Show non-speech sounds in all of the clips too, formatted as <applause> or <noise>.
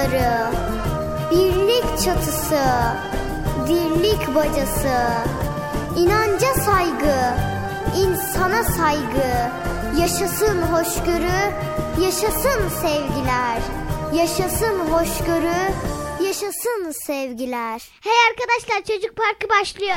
kumları, birlik çatısı, dirlik bacası, inanca saygı, insana saygı, yaşasın hoşgörü, yaşasın sevgiler, yaşasın hoşgörü, yaşasın sevgiler. Hey arkadaşlar çocuk parkı başlıyor.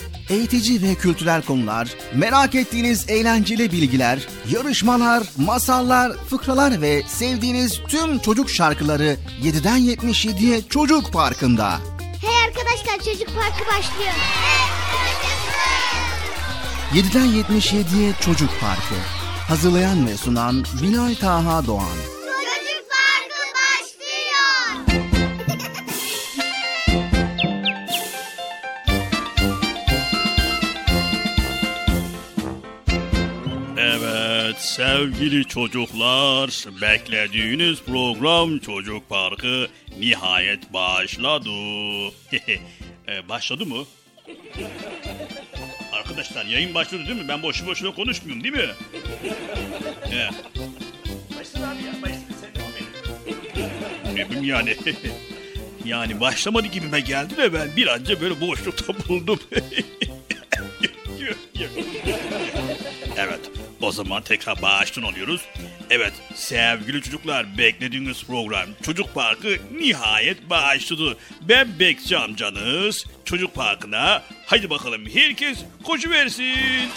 eğitici ve kültürel konular, merak ettiğiniz eğlenceli bilgiler, yarışmalar, masallar, fıkralar ve sevdiğiniz tüm çocuk şarkıları 7'den 77'ye Çocuk Parkı'nda. Hey arkadaşlar Çocuk Parkı başlıyor. 7'den 77'ye Çocuk Parkı. Hazırlayan ve sunan Bilal Taha Doğan. Sevgili çocuklar, beklediğiniz program Çocuk Parkı nihayet başladı. <laughs> e, başladı mı? <laughs> Arkadaşlar yayın başladı değil mi? Ben boşu boşuna konuşmuyorum değil mi? He. Başladı abi ya, başladı sen devam et. Ne bileyim yani. <laughs> yani başlamadı gibime geldi de ben bir anca böyle boşlukta buldum. O zaman tekrar baştan alıyoruz. Evet sevgili çocuklar beklediğiniz program Çocuk Parkı nihayet başladı. Ben Bekçi amcanız Çocuk Parkı'na haydi bakalım herkes koşu versin.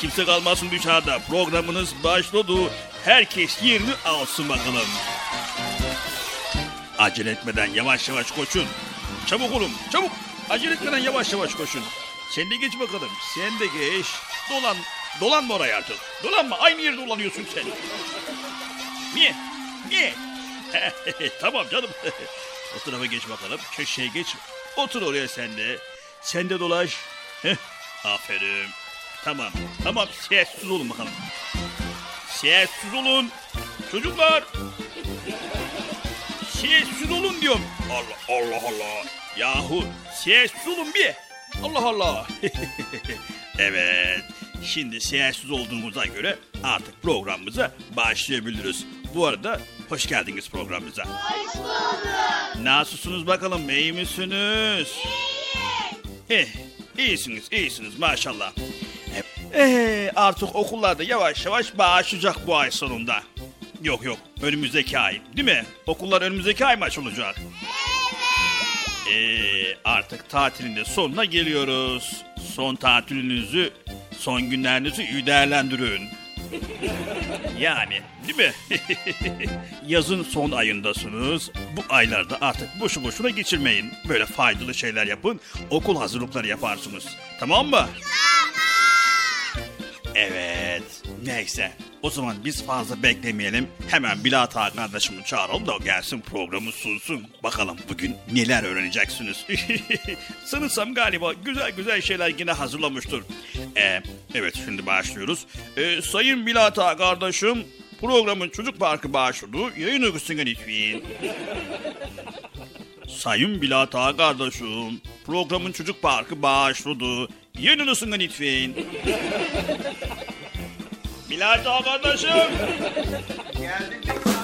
Kimse kalmasın dışarıda programınız başladı. Herkes yerini alsın bakalım. Acele etmeden yavaş yavaş koşun. Çabuk olun çabuk. Acele etmeden yavaş yavaş koşun. Sen de geç bakalım. Sen de geç. Dolan. Dolanma oraya artık. Dolanma. Aynı yerde dolanıyorsun sen. Niye? Niye? <laughs> tamam canım. <laughs> o tarafa geç bakalım. Köşeye geç. Otur oraya sen de. Sen de dolaş. <laughs> Aferin. Tamam. Tamam. Sessiz olun bakalım. Sessiz olun. Çocuklar. Sessiz olun diyorum. Allah Allah Allah. Yahu sessiz olun bir. Allah Allah. evet. Şimdi sessiz olduğumuza göre artık programımıza başlayabiliriz. Bu arada hoş geldiniz programımıza. Hoş bulduk. Nasılsınız bakalım iyi misiniz? İyi. iyisiniz iyisiniz maşallah. Ee, artık okullarda yavaş yavaş başlayacak bu ay sonunda. Yok yok önümüzdeki ay değil mi? Okullar önümüzdeki ay mı açılacak? Ee, artık tatilin de sonuna geliyoruz. Son tatilinizi, son günlerinizi iyi değerlendirin. Yani değil mi? <laughs> Yazın son ayındasınız. Bu aylarda artık boşu boşuna geçirmeyin. Böyle faydalı şeyler yapın. Okul hazırlıkları yaparsınız. Tamam mı? Evet. Neyse. O zaman biz fazla beklemeyelim. Hemen Bilat Ağa kardeşimi çağıralım da gelsin programı sunsun. Bakalım bugün neler öğreneceksiniz. <laughs> Sanırsam galiba güzel güzel şeyler yine hazırlamıştır. Ee, evet şimdi başlıyoruz. Ee, Sayın Bilat Ağa kardeşim programın Çocuk Parkı başladı. Yayın öyküsüne lütfen. <laughs> Sayın Bilat Ağa kardeşim programın Çocuk Parkı başladı. Yayın öyküsüne lütfen. Bilal kardeşim. Geldim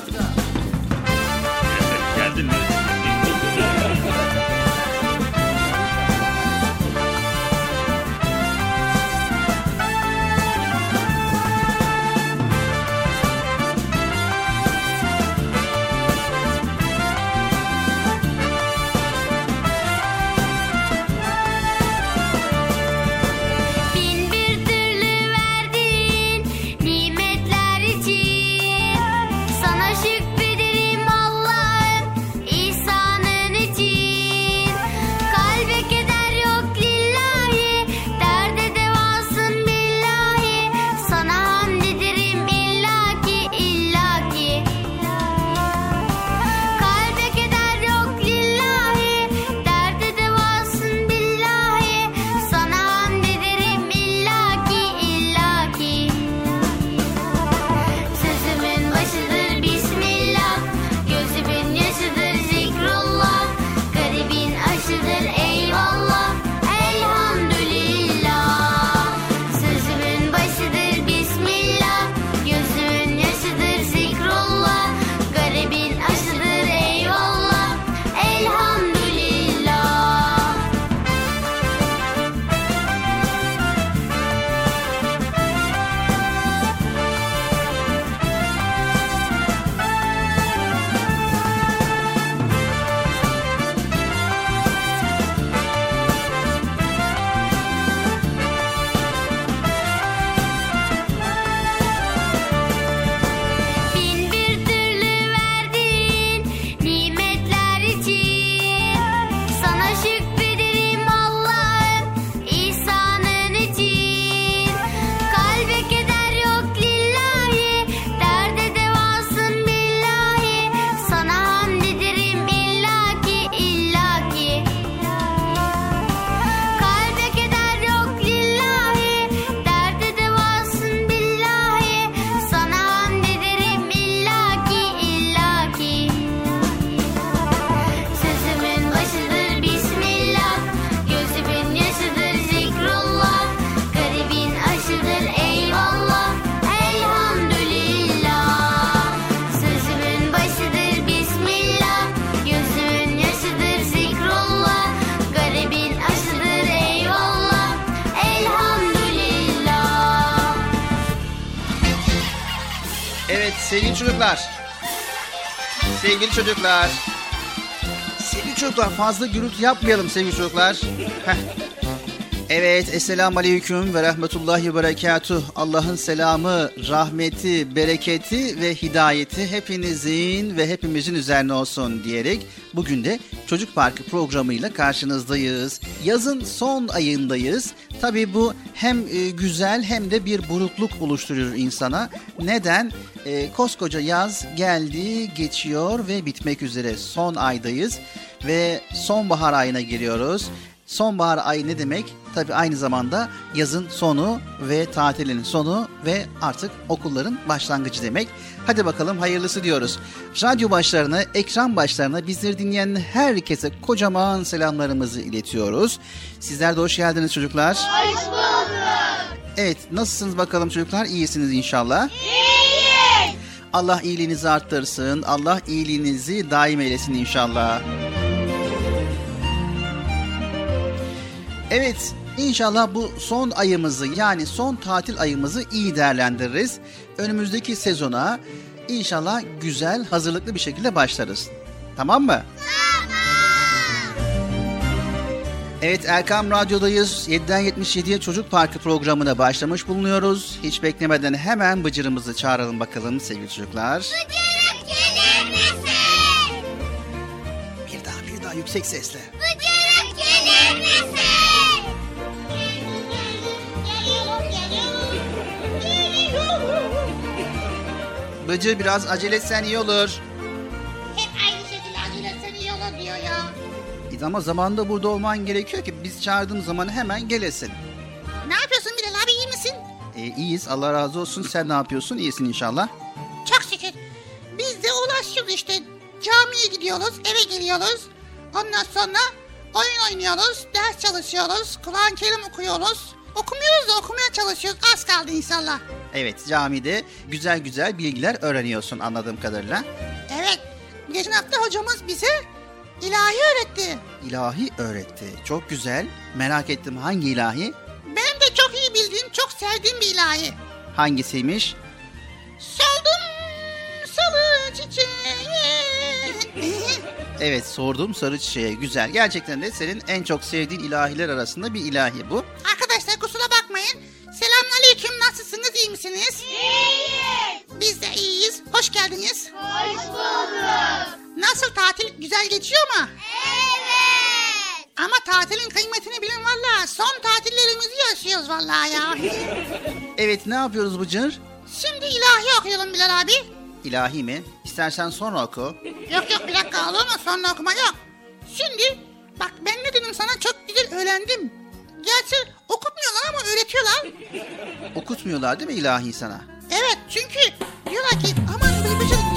sevgili çocuklar. Sevgili çocuklar. Sevgili çocuklar fazla gürültü yapmayalım sevgili çocuklar. Heh. Evet, Esselamu Aleyküm ve Rahmetullahi ve Berekatuh. Allah'ın selamı, rahmeti, bereketi ve hidayeti hepinizin ve hepimizin üzerine olsun diyerek bugün de Çocuk Parkı programıyla karşınızdayız. Yazın son ayındayız. Tabii bu hem e, güzel hem de bir burukluk oluşturuyor insana. Neden? E, koskoca yaz geldi, geçiyor ve bitmek üzere. Son aydayız ve sonbahar ayına giriyoruz. Sonbahar ayı ne demek? Tabi aynı zamanda yazın sonu ve tatilin sonu ve artık okulların başlangıcı demek. Hadi bakalım hayırlısı diyoruz. Radyo başlarına, ekran başlarına bizleri dinleyen herkese kocaman selamlarımızı iletiyoruz. Sizler de hoş geldiniz çocuklar. Hoş bulduk. Evet nasılsınız bakalım çocuklar? İyisiniz inşallah. İyiyiz. Allah iyiliğinizi arttırsın. Allah iyiliğinizi daim eylesin inşallah. Evet, inşallah bu son ayımızı yani son tatil ayımızı iyi değerlendiririz. Önümüzdeki sezona inşallah güzel, hazırlıklı bir şekilde başlarız. Tamam mı? Evet Erkam Radyo'dayız. 7'den 77'ye Çocuk Parkı programına başlamış bulunuyoruz. Hiç beklemeden hemen Bıcır'ımızı çağıralım bakalım sevgili çocuklar. Bıcırık gelir misin? Bir daha bir daha yüksek sesle. Bıcırık gelir misin? Bıcır biraz acele etsen iyi olur. Hep aynı şekilde acele etsen iyi olur diyor ya. E Ama zamanında burada olman gerekiyor ki biz çağırdığım zaman hemen gelesin. Ne yapıyorsun Bilal abi iyi misin? E, iyiyiz Allah razı olsun. Sen ne yapıyorsun? İyisin inşallah. Çok şükür. Biz de ulaşıyoruz işte. Camiye gidiyoruz, eve geliyoruz. Ondan sonra oyun oynuyoruz, ders çalışıyoruz, Kur'an-ı Kerim okuyoruz. Okumuyoruz da okumaya çalışıyoruz. Az kaldı inşallah. Evet camide güzel güzel bilgiler öğreniyorsun anladığım kadarıyla. Evet. Geçen hafta hocamız bize ilahi öğretti. İlahi öğretti. Çok güzel. Merak ettim hangi ilahi? Benim de çok iyi bildiğim, çok sevdiğim bir ilahi. Hangisiymiş? Soldum salı çiçeği. Evet sordum sarı çiçeğe. Güzel. Gerçekten de senin en çok sevdiğin ilahiler arasında bir ilahi bu. Arkadaşlar kusura bakmayın. Selamünaleyküm. Nasılsınız? iyi misiniz? İyiyiz. Biz de iyiyiz. Hoş geldiniz. Hoş bulduk. Nasıl tatil güzel geçiyor mu? Evet. Ama tatilin kıymetini bilin valla. Son tatillerimizi yaşıyoruz valla ya. <laughs> Evet ne yapıyoruz Bıcır? Şimdi ilahi okuyalım Bilal abi. İlahi mi? İstersen sonra oku. Yok yok bir dakika olur mu? Sonra okuma yok. Şimdi bak ben ne dedim sana çok güzel öğrendim. Gerçi okutmuyorlar ama öğretiyorlar. Okutmuyorlar değil mi ilahi sana? Evet çünkü diyorlar ki aman yorma kendini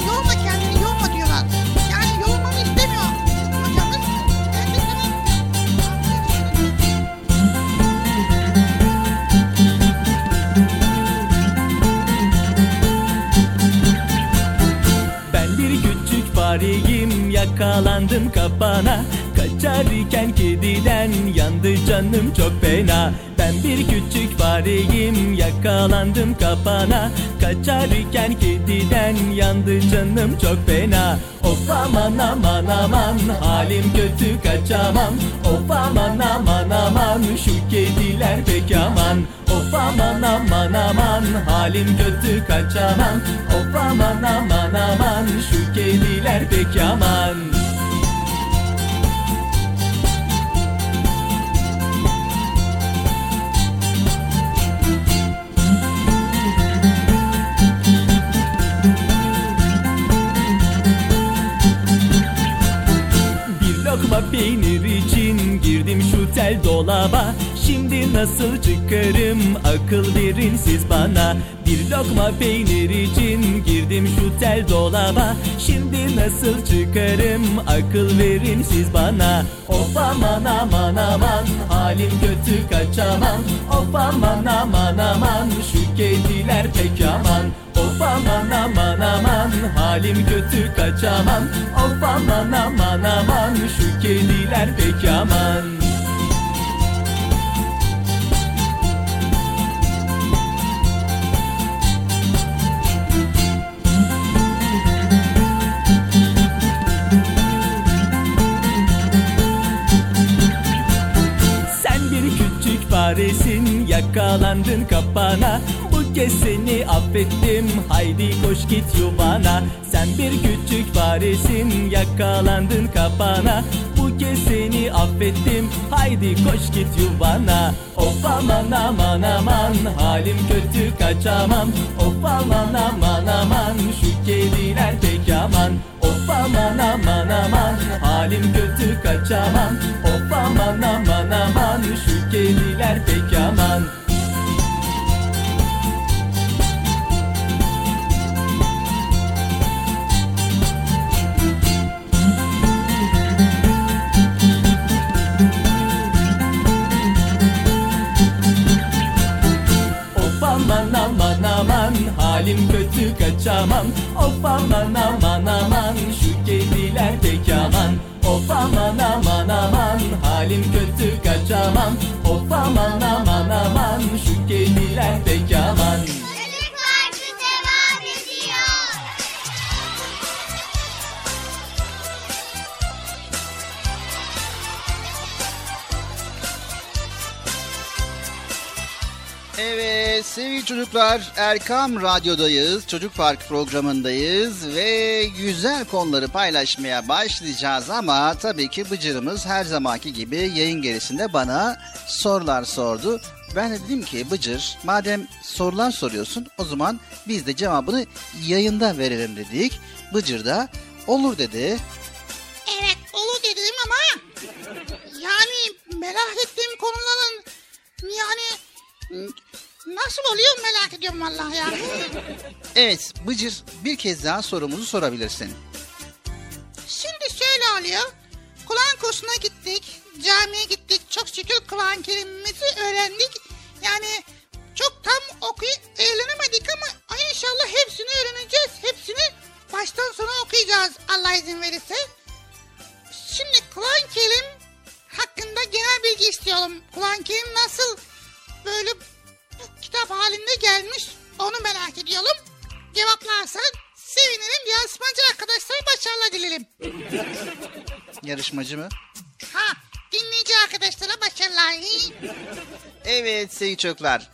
fareyim yakalandım kapana. Kaçarken kediden yandı canım çok fena. Ben bir küçük fareyim yakalandım kapana. Kaçarken kediden yandı canım çok fena. Of aman aman aman halim kötü kaçamam. Of aman aman aman şu kediler pek aman. Of aman aman aman halim kötü kaçamam. Of aman aman aman şu kediler pek aman. Bir lokma peynir için girdim şu tel dolaba Şimdi nasıl çıkarım? Akıl verin siz bana. Bir lokma peynir için girdim şu tel dolaba. Şimdi nasıl çıkarım? Akıl verin siz bana. Of aman aman aman halim kötü kaçamam. Of aman aman aman şu kediler pek aman. Of aman aman aman halim kötü kaçamam. Of aman aman aman şu kediler pek aman faresin yakalandın kapana. Bu kez seni affettim haydi koş git yuvana. Sen bir küçük faresin yakalandın kapana Kez seni affettim. Haydi koş git yuvana. Of aman aman aman halim kötü kaçamam. Of aman aman aman şu kediler pek aman. Of aman aman aman halim kötü kaçamam. Of aman aman aman şu kediler pek aman halim kötü kaçamam. Of aman aman aman şu kediler pek aman Of aman aman aman halim kötü kaçamam. Of aman aman aman şu kediler pek aman. Evet sevgili çocuklar Erkam Radyo'dayız. Çocuk Park programındayız ve güzel konuları paylaşmaya başlayacağız ama tabii ki Bıcır'ımız her zamanki gibi yayın gerisinde bana sorular sordu. Ben de dedim ki Bıcır madem sorular soruyorsun o zaman biz de cevabını yayında verelim dedik. Bıcır da olur dedi. Evet olur dedim ama yani merak ettiğim konuların yani nasıl oluyor merak ediyorum vallahi ya. Evet Bıcır bir kez daha sorumuzu sorabilirsin. Şimdi şöyle oluyor. Kur'an kursuna gittik. Camiye gittik. Çok şükür Kur'an kelimemizi öğrendik. Yani çok tam okuyup öğrenemedik ama inşallah hepsini öğreneceğiz. Hepsini baştan sona okuyacağız Allah izin verirse. Şimdi Kur'an kelim hakkında genel bilgi istiyorum. Kur'an kelim nasıl böyle kitap halinde gelmiş onu merak ediyorum. Cevaplarsan sevinirim. Yarışmacı arkadaşlara başarılar dilerim. Yarışmacı mı? Ha dinleyici arkadaşlara başarılar. Evet sevgili çocuklar.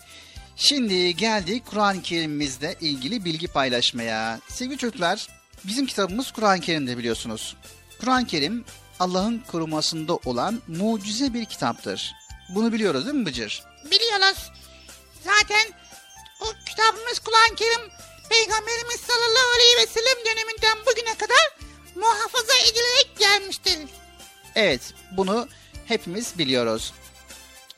Şimdi geldik Kur'an-ı Kerim'imizle ilgili bilgi paylaşmaya. Sevgili çocuklar, bizim kitabımız Kur'an-ı Kerim'de biliyorsunuz. Kur'an-ı Kerim Allah'ın korumasında olan mucize bir kitaptır. Bunu biliyoruz değil mi Bıcır? Biliyoruz. Zaten o kitabımız Kur'an-ı Kerim Peygamberimiz sallallahu aleyhi ve sellem döneminden bugüne kadar muhafaza edilerek gelmiştir. Evet, bunu hepimiz biliyoruz.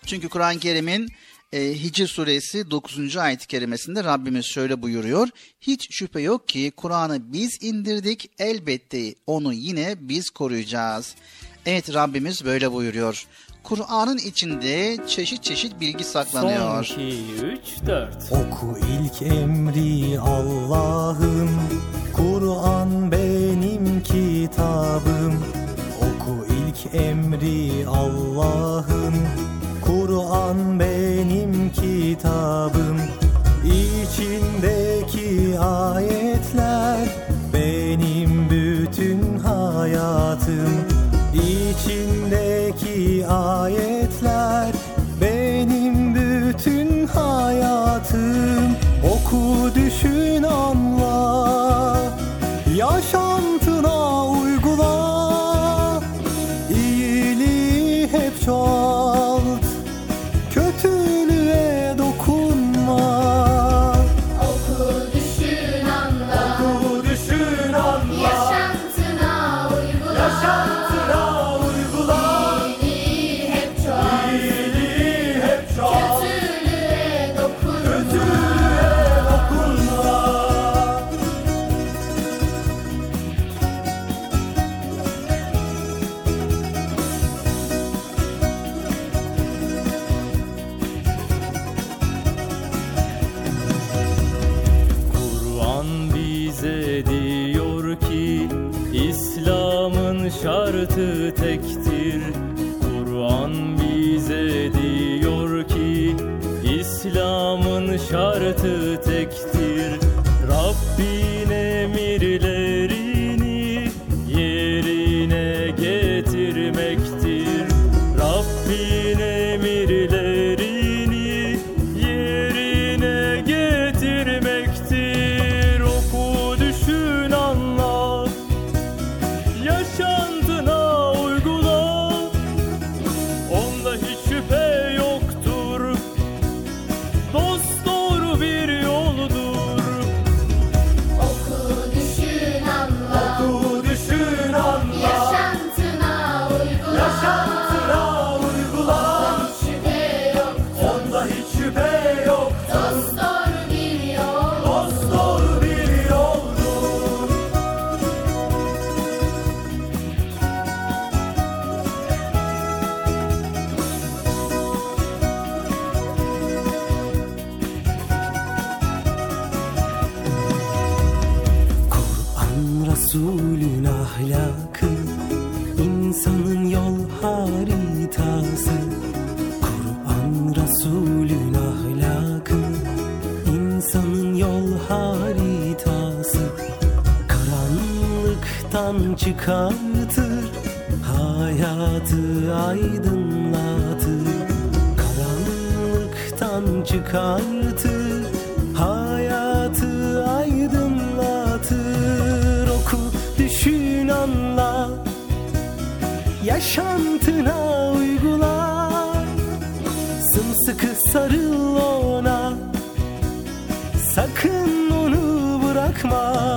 Çünkü Kur'an-ı Kerim'in e, Hicr suresi 9. ayet-i kerimesinde Rabbimiz şöyle buyuruyor. Hiç şüphe yok ki Kur'an'ı biz indirdik, elbette onu yine biz koruyacağız. Evet Rabbimiz böyle buyuruyor. Kur'an'ın içinde çeşit çeşit bilgi saklanıyor. Son 2, 3, 4 Oku ilk emri Allah'ın Kur'an benim kitabım. Oku ilk emri Allah'ın Kur'an benim kitabım. İçindeki ayetler anla yaşantına uygula Sımsıkı sarıl ona sakın onu bırakma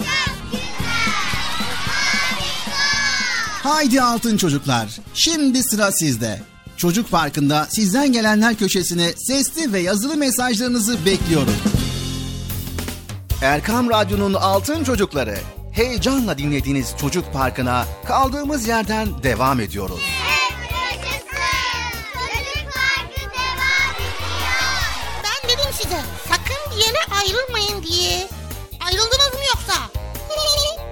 Haydi altın çocuklar. Şimdi sıra sizde. Çocuk Parkı'nda sizden gelenler köşesine sesli ve yazılı mesajlarınızı bekliyorum. Erkam Radyo'nun altın çocukları. Heyecanla dinlediğiniz Çocuk Parkı'na kaldığımız yerden devam ediyoruz. Çocuk Parkı devam ediyor Ben dedim size sakın bir yere ayrılmayın diye.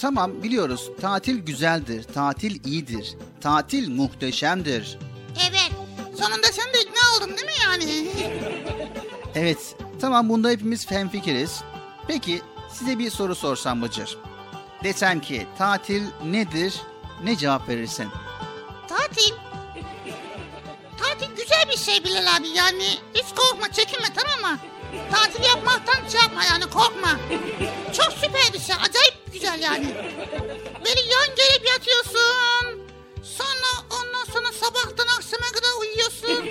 Tamam biliyoruz tatil güzeldir, tatil iyidir, tatil muhteşemdir. Evet. Sonunda sen de ikna oldun değil mi yani? <laughs> Evet, tamam bunda hepimiz hemfikiriz. Peki size bir soru sorsam Bıcır. Desem ki tatil nedir, ne cevap verirsin? Tatil. Tatil güzel bir şey Bilal abi yani. Hiç korkma çekinme tamam mı? Tatil yapmaktan şey yapma yani korkma. Çok süper bir şey acayip güzel yani. Böyle yan gelip yatıyorsun. Sonra ondan sonra sabahtan akşama kadar uyuyorsun.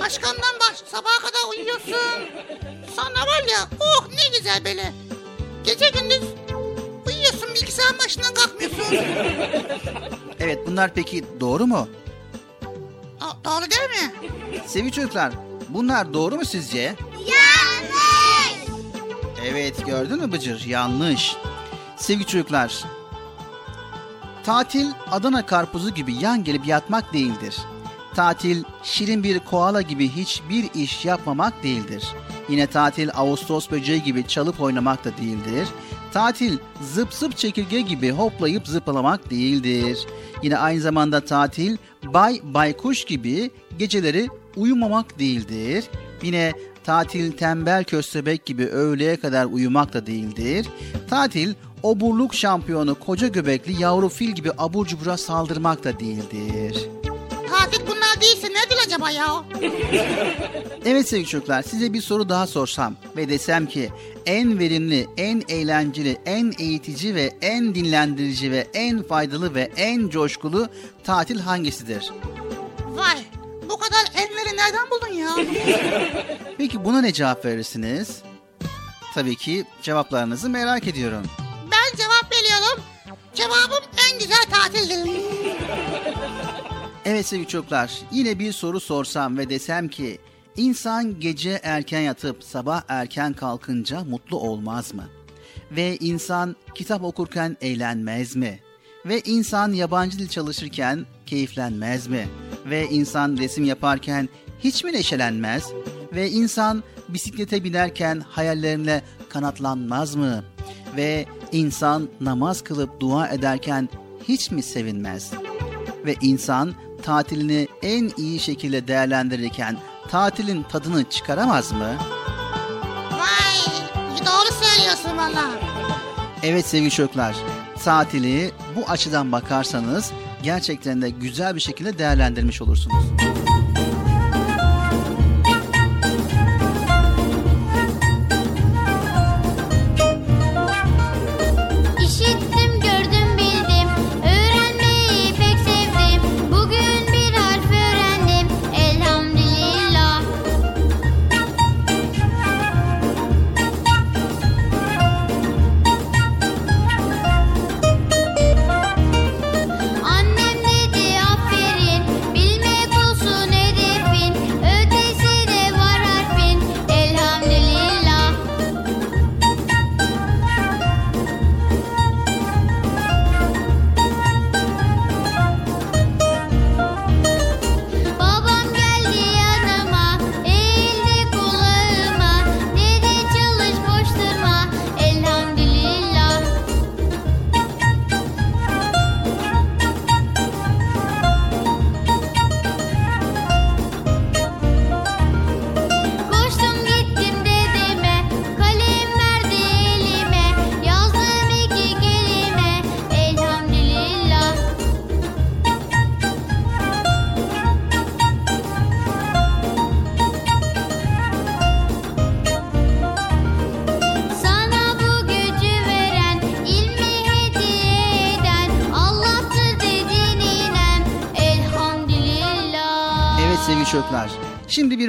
Başkandan baş sabaha kadar uyuyorsun. Sonra var ya oh ne güzel böyle. Gece gündüz uyuyorsun bilgisayarın başından kalkmıyorsun. Evet bunlar peki doğru mu? Aa, doğru değil mi? Sevgili çocuklar, bunlar doğru mu sizce? Yanlış. Evet gördün mü Bıcır? Yanlış. Sevgili çocuklar, tatil Adana karpuzu gibi yan gelip yatmak değildir. Tatil şirin bir koala gibi hiçbir iş yapmamak değildir. Yine tatil Ağustos böceği gibi çalıp oynamak da değildir. Tatil zıp zıp çekirge gibi hoplayıp zıplamak değildir. Yine aynı zamanda tatil bay baykuş gibi geceleri uyumamak değildir. Yine tatil tembel köstebek gibi öğleye kadar uyumak da değildir. Tatil oburluk şampiyonu koca göbekli yavru fil gibi abur cubura saldırmak da değildir. Tatil bunlar değilse nedir acaba ya? Evet sevgili çocuklar size bir soru daha sorsam ve desem ki en verimli, en eğlenceli, en eğitici ve en dinlendirici ve en faydalı ve en coşkulu tatil hangisidir? Vay bu kadar enleri nereden buldun ya? Peki buna ne cevap verirsiniz? Tabii ki cevaplarınızı merak ediyorum. Ben cevap veriyorum. Cevabım en güzel tatildir. Evet sevgili çocuklar, yine bir soru sorsam ve desem ki insan gece erken yatıp sabah erken kalkınca mutlu olmaz mı? Ve insan kitap okurken eğlenmez mi? Ve insan yabancı dil çalışırken keyiflenmez mi? Ve insan resim yaparken hiç mi neşelenmez? Ve insan bisiklete binerken hayallerine kanatlanmaz mı? Ve insan namaz kılıp dua ederken hiç mi sevinmez? ve insan tatilini en iyi şekilde değerlendirirken tatilin tadını çıkaramaz mı? Vay doğru söylüyorsun valla. Evet sevgili çocuklar, tatili bu açıdan bakarsanız gerçekten de güzel bir şekilde değerlendirmiş olursunuz.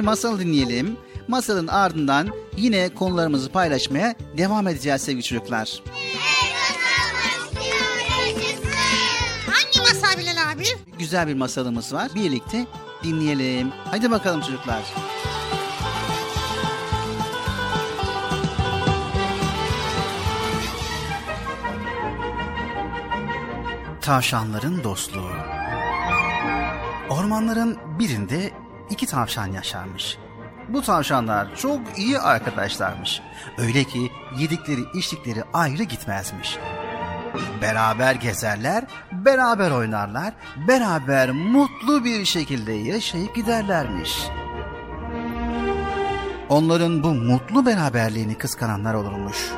Masal dinleyelim. Masalın ardından yine konularımızı paylaşmaya devam edeceğiz sevgili çocuklar. Hangi masa Bilal abi? Güzel bir masalımız var. Birlikte dinleyelim. Hadi bakalım çocuklar. Tavşanların dostluğu. Ormanların birinde iki tavşan yaşarmış. Bu tavşanlar çok iyi arkadaşlarmış. Öyle ki yedikleri içtikleri ayrı gitmezmiş. Beraber gezerler, beraber oynarlar, beraber mutlu bir şekilde yaşayıp giderlermiş. Onların bu mutlu beraberliğini kıskananlar olurmuş.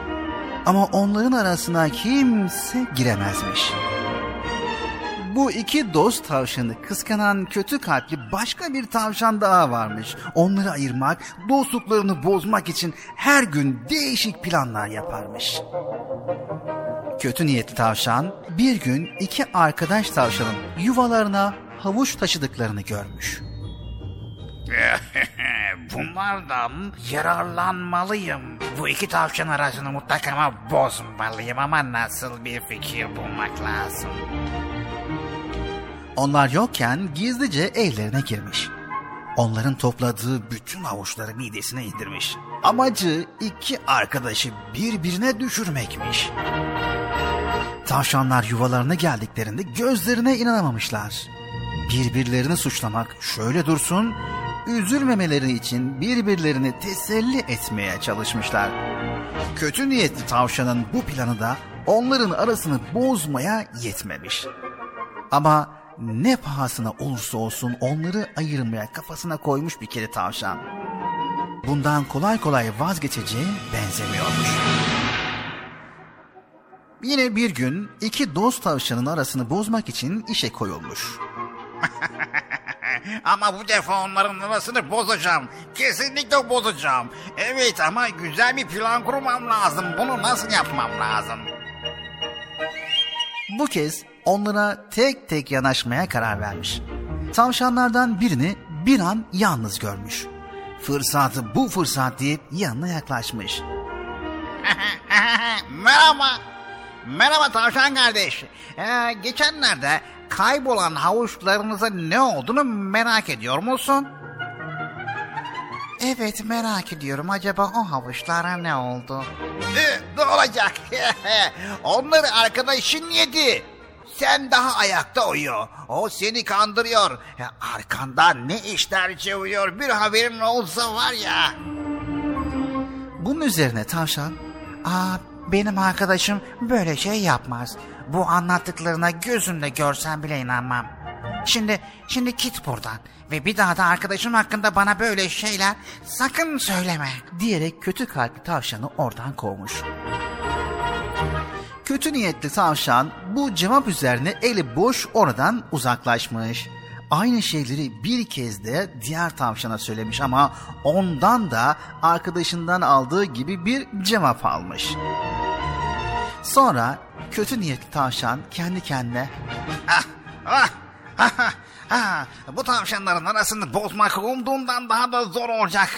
Ama onların arasına kimse giremezmiş. Bu iki dost tavşanı kıskanan kötü kalpli başka bir tavşan daha varmış. Onları ayırmak, dostluklarını bozmak için her gün değişik planlar yaparmış. Kötü niyetli tavşan bir gün iki arkadaş tavşanın yuvalarına havuç taşıdıklarını görmüş. <laughs> Bunlardan yararlanmalıyım. Bu iki tavşan arasını mutlaka bozmalıyım ama nasıl bir fikir bulmak lazım. Onlar yokken gizlice evlerine girmiş. Onların topladığı bütün avuçları midesine indirmiş. Amacı iki arkadaşı birbirine düşürmekmiş. Tavşanlar yuvalarına geldiklerinde gözlerine inanamamışlar. Birbirlerini suçlamak şöyle dursun, üzülmemeleri için birbirlerini teselli etmeye çalışmışlar. Kötü niyetli tavşanın bu planı da onların arasını bozmaya yetmemiş. Ama ne pahasına olursa olsun onları ayırmaya kafasına koymuş bir kere tavşan. Bundan kolay kolay vazgeçeceği benzemiyormuş. Yine bir gün iki dost tavşanın arasını bozmak için işe koyulmuş. <laughs> Ama bu defa onların arasını bozacağım. Kesinlikle bozacağım. Evet ama güzel bir plan kurmam lazım. Bunu nasıl yapmam lazım? Bu kez onlara tek tek yanaşmaya karar vermiş. Tavşanlardan birini bir an yalnız görmüş. Fırsatı bu fırsat deyip yanına yaklaşmış. <laughs> Merhaba. Merhaba tavşan kardeş. Ee, geçenlerde kaybolan havuçlarınızın ne olduğunu merak ediyor musun? Evet merak ediyorum. Acaba o havuçlara ne oldu? Ee, ne olacak? <laughs> Onları arkadaşın yedi. Sen daha ayakta uyuyor. O seni kandırıyor. Ya, arkanda ne işler çeviriyor bir haberin olsa var ya. Bunun üzerine tavşan Aa, benim arkadaşım böyle şey yapmaz. Bu anlattıklarına gözümle görsem bile inanmam. Şimdi, şimdi git buradan. Ve bir daha da arkadaşım hakkında bana böyle şeyler sakın söyleme. diyerek kötü kalpli tavşanı oradan kovmuş. Kötü niyetli tavşan bu cevap üzerine eli boş oradan uzaklaşmış. Aynı şeyleri bir kez de diğer tavşana söylemiş ama ondan da arkadaşından aldığı gibi bir cevap almış. Sonra kötü niyetli tavşan kendi kendine Ah, ah, ah, ah. Bu tavşanların arasını bozmak umduğumdan daha da zor olacak.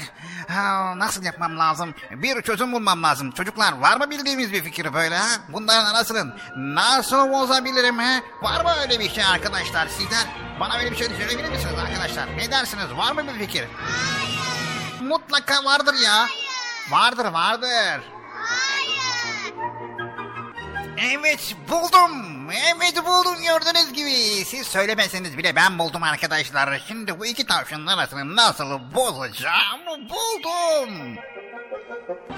Ha, nasıl yapmam lazım? Bir çözüm bulmam lazım. Çocuklar var mı bildiğimiz bir fikir böyle ha? Bunların arasını nasıl bozabilirim ha? Var mı öyle bir şey arkadaşlar sizler? Bana öyle bir şey söyleyebilir misiniz arkadaşlar? Ne dersiniz? Var mı bir fikir? Mutlaka vardır ya. Vardır vardır. Evet buldum. Evet buldum gördüğünüz gibi. Siz söylemeseniz bile ben buldum arkadaşlar. Şimdi bu iki tavşanın arasını nasıl bozacağım buldum.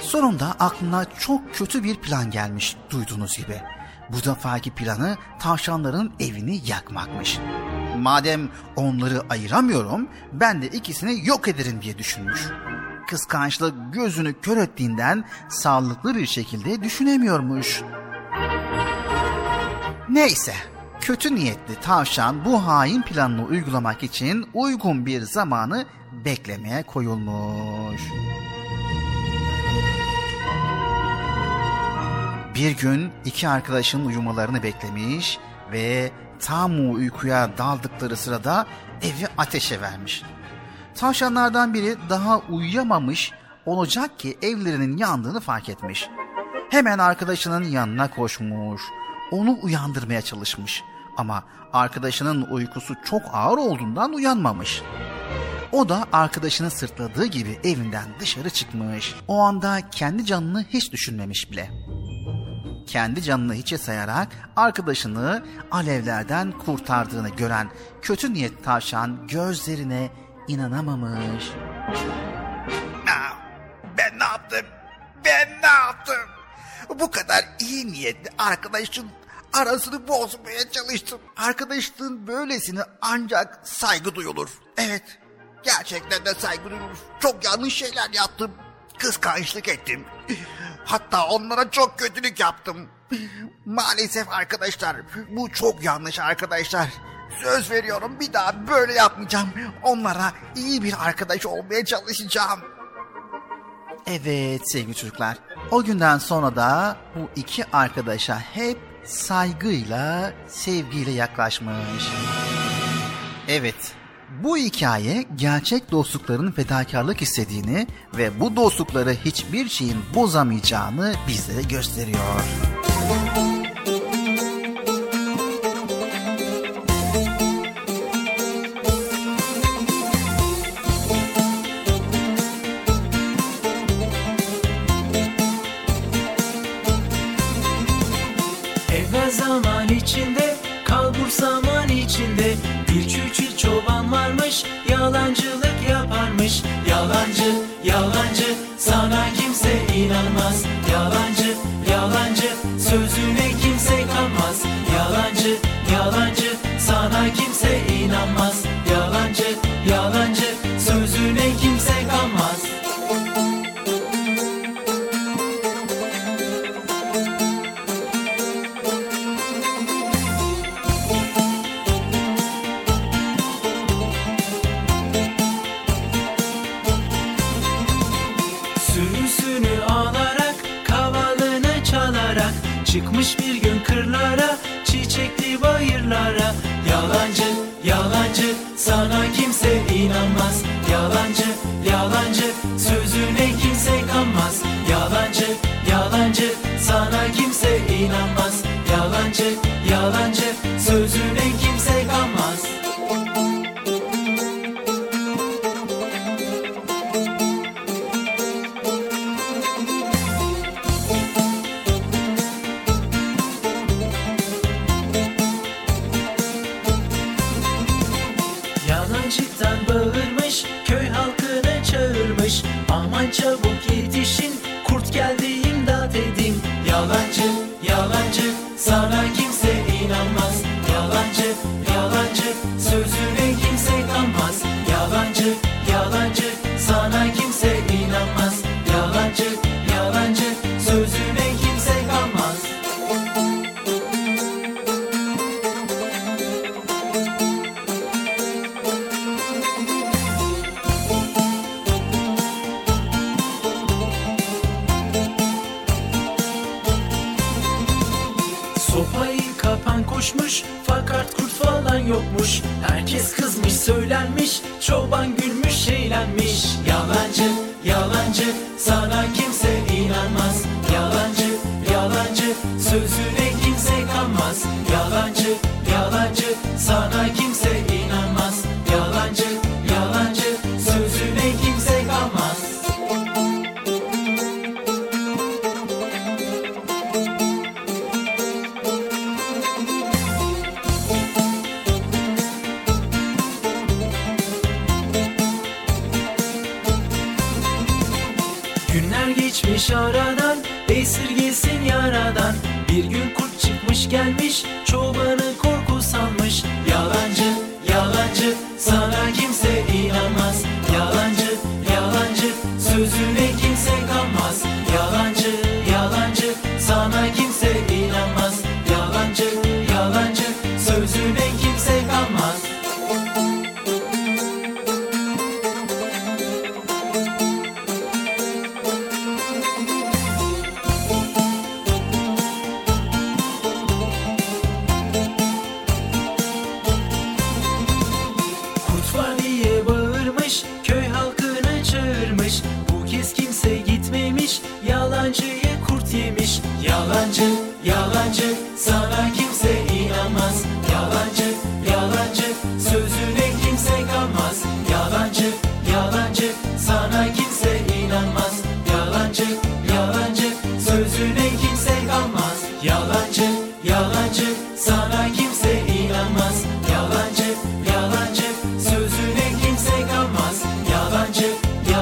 Sonunda aklına çok kötü bir plan gelmiş duyduğunuz gibi. Bu defaki planı tavşanların evini yakmakmış. Madem onları ayıramıyorum ben de ikisini yok ederim diye düşünmüş. Kıskançlık gözünü kör ettiğinden sağlıklı bir şekilde düşünemiyormuş. Neyse kötü niyetli tavşan bu hain planını uygulamak için uygun bir zamanı beklemeye koyulmuş. Bir gün iki arkadaşın uyumalarını beklemiş ve tam uykuya daldıkları sırada evi ateşe vermiş. Tavşanlardan biri daha uyuyamamış olacak ki evlerinin yandığını fark etmiş. Hemen arkadaşının yanına koşmuş onu uyandırmaya çalışmış ama arkadaşının uykusu çok ağır olduğundan uyanmamış. O da arkadaşını sırtladığı gibi evinden dışarı çıkmış. O anda kendi canını hiç düşünmemiş bile. Kendi canını hiçe sayarak arkadaşını alevlerden kurtardığını gören kötü niyetli tavşan gözlerine inanamamış. Ben ne yaptım? Ben ne yaptım? Bu kadar iyi niyetli arkadaşın arasını bozmaya çalıştım. Arkadaşlığın böylesine ancak saygı duyulur. Evet, gerçekten de saygı duyulur. Çok yanlış şeyler yaptım. Kıskançlık ettim. Hatta onlara çok kötülük yaptım. Maalesef arkadaşlar, bu çok yanlış arkadaşlar. Söz veriyorum bir daha böyle yapmayacağım. Onlara iyi bir arkadaş olmaya çalışacağım. Evet sevgili çocuklar. O günden sonra da bu iki arkadaşa hep saygıyla, sevgiyle yaklaşmış. Evet, bu hikaye gerçek dostlukların fedakarlık istediğini ve bu dostlukları hiçbir şeyin bozamayacağını bizlere gösteriyor. Yalancılık yaparmış. Yalancı, yalancı, sana kimse inanmaz. Yalancı, yalancı, sözüne kimse kanmaz Yalancı, yalancı, sana kimse inanmaz Yalancı, yalancı, sözüne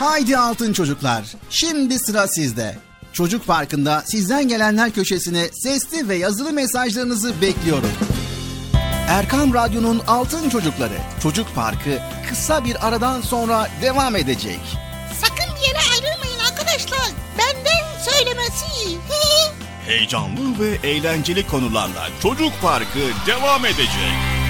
Haydi altın çocuklar, şimdi sıra sizde. Çocuk Parkı'nda sizden gelenler köşesine sesli ve yazılı mesajlarınızı bekliyorum. Erkam Radyo'nun Altın Çocukları Çocuk Parkı kısa bir aradan sonra devam edecek. Sakın bir yere ayrılmayın arkadaşlar. Benden söylemesi. <laughs> Heyecanlı ve eğlenceli konularla Çocuk Parkı devam edecek.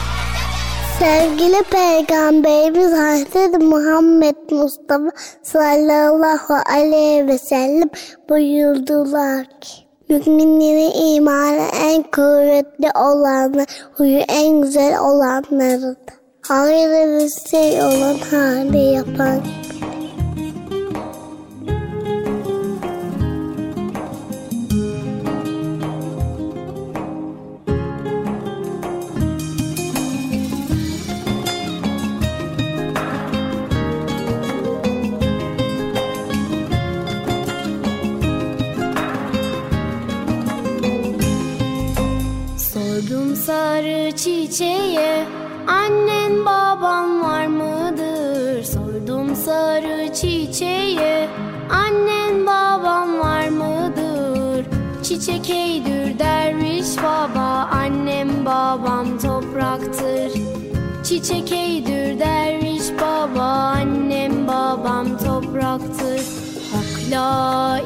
Sevgili Peygamberimiz Hazreti Muhammed Mustafa sallallahu aleyhi ve sellem buyurdular ki Müminlerin imanı en kuvvetli olanı, huyu en güzel olanlarıdır. Hayırlı bir şey olan hali yapan. Çiçek eydür derviş baba Annem babam topraktır. Hak la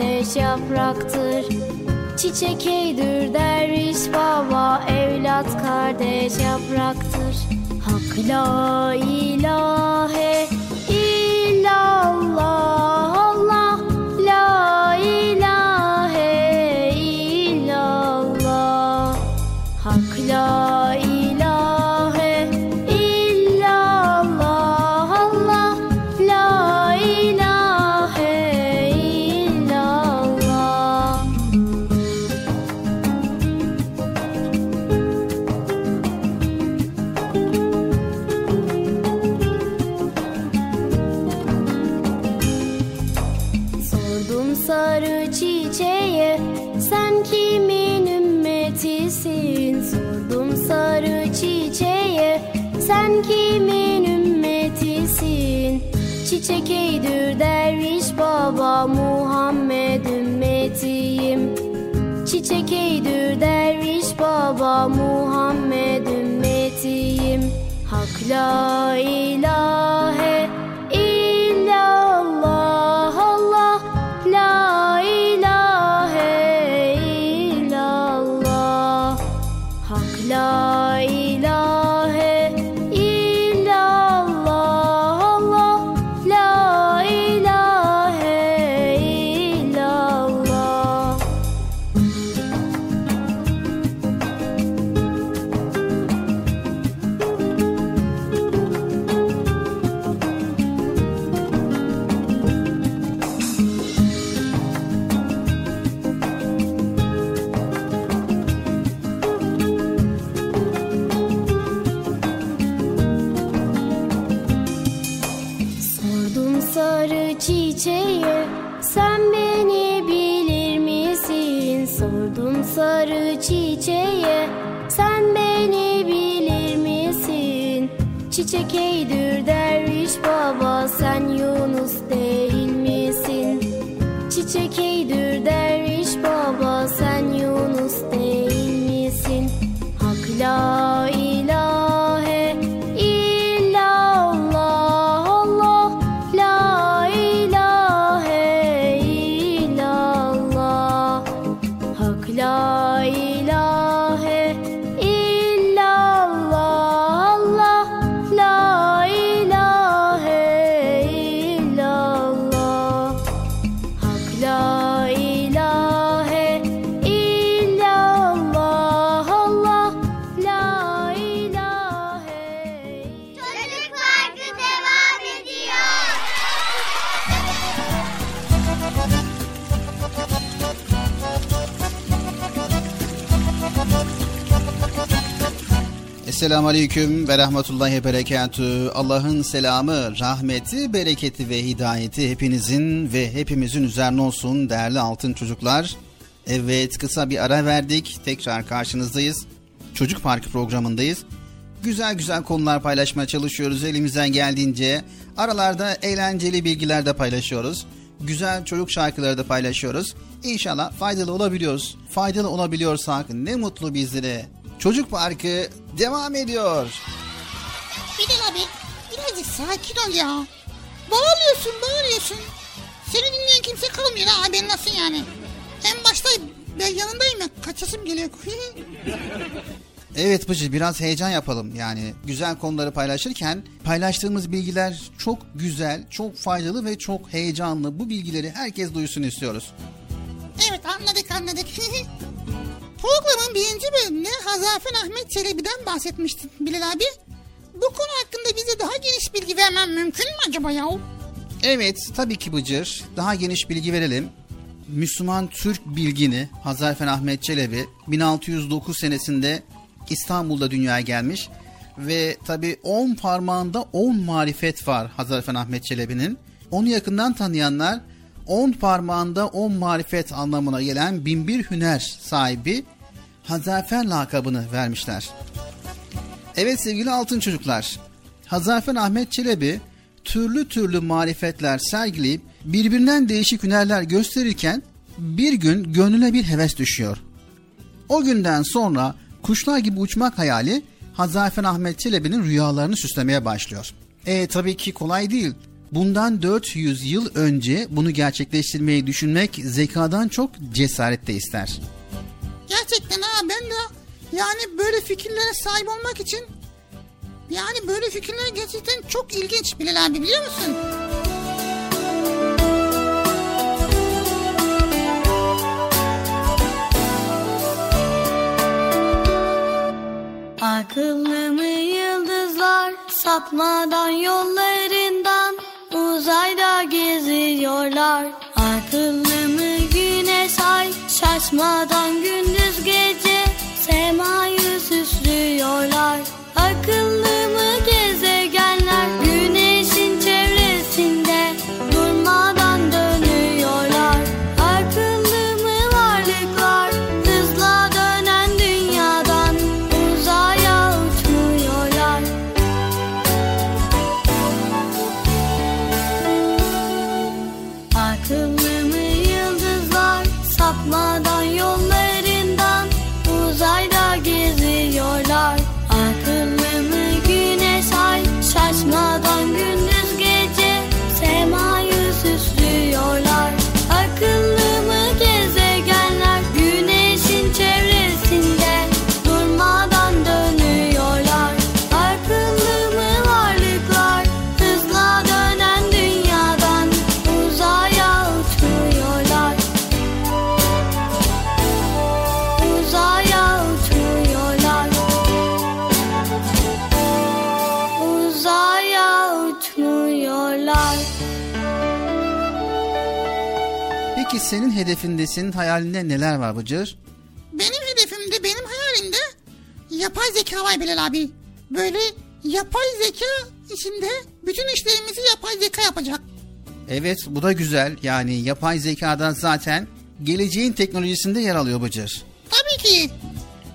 Kardeş yapraktır. Çiçek eydür derviş baba Evlat kardeş yapraktır. Hak la ilahe Muhammed ümmetiyim. Çiçek eydür derviş baba Muhammed ümmetiyim. Hak la ilahe Esselamu Aleyküm ve Rahmetullahi Berekatü. Allah'ın selamı, rahmeti, bereketi ve hidayeti hepinizin ve hepimizin üzerine olsun değerli altın çocuklar. Evet kısa bir ara verdik. Tekrar karşınızdayız. Çocuk Parkı programındayız. Güzel güzel konular paylaşmaya çalışıyoruz elimizden geldiğince. Aralarda eğlenceli bilgiler de paylaşıyoruz. Güzel çocuk şarkıları da paylaşıyoruz. İnşallah faydalı olabiliyoruz. Faydalı olabiliyorsak ne mutlu bizlere. Çocuk Parkı devam ediyor. Bilal abi birazcık sakin ol ya. Bağırıyorsun bağırıyorsun. Seni dinleyen kimse kalmıyor ha haberin nasıl yani. En başta ben yanındayım ya kaçasım geliyor. <laughs> Evet Bıcı biraz heyecan yapalım. Yani güzel konuları paylaşırken paylaştığımız bilgiler çok güzel, çok faydalı ve çok heyecanlı. Bu bilgileri herkes duysun istiyoruz. evet anladık anladık. <laughs> Programın birinci bölümünde Hazafin Ahmet Çelebi'den bahsetmiştin Bilal abi. Bu konu hakkında bize daha geniş bilgi vermen mümkün mü acaba ya? Evet tabii ki Bıcır. Daha geniş bilgi verelim. Müslüman Türk bilgini Hazarfen Ahmet Çelebi 1609 senesinde İstanbul'da dünyaya gelmiş ve tabii 10 parmağında 10 marifet var Hazarfen Ahmet Çelebi'nin. Onu yakından tanıyanlar 10 parmağında 10 marifet anlamına gelen binbir hüner sahibi Hazarfen lakabını vermişler. Evet sevgili altın çocuklar. Hazarfen Ahmet Çelebi türlü türlü marifetler sergileyip birbirinden değişik hünerler gösterirken bir gün gönlüne bir heves düşüyor. O günden sonra kuşlar gibi uçmak hayali Hazarfen Ahmet Çelebi'nin rüyalarını süslemeye başlıyor. E tabii ki kolay değil. Bundan 400 yıl önce bunu gerçekleştirmeyi düşünmek zekadan çok cesaret de ister. Gerçekten ha ben de yani böyle fikirlere sahip olmak için yani böyle fikirler gerçekten çok ilginç Bilal abi biliyor musun? Akıllı mı yıldızlar sapmadan yollarından uzayda geziyorlar. Akıllı mı güneş ay şaşmadan gündüz gece semayı süslüyorlar. Akıllı Peki senin hedefinde, senin hayalinde neler var Bıcır? Benim hedefimde, benim hayalimde yapay zeka var Bilal abi. Böyle yapay zeka içinde bütün işlerimizi yapay zeka yapacak. Evet bu da güzel. Yani yapay zekadan zaten geleceğin teknolojisinde yer alıyor Bıcır. Tabii ki.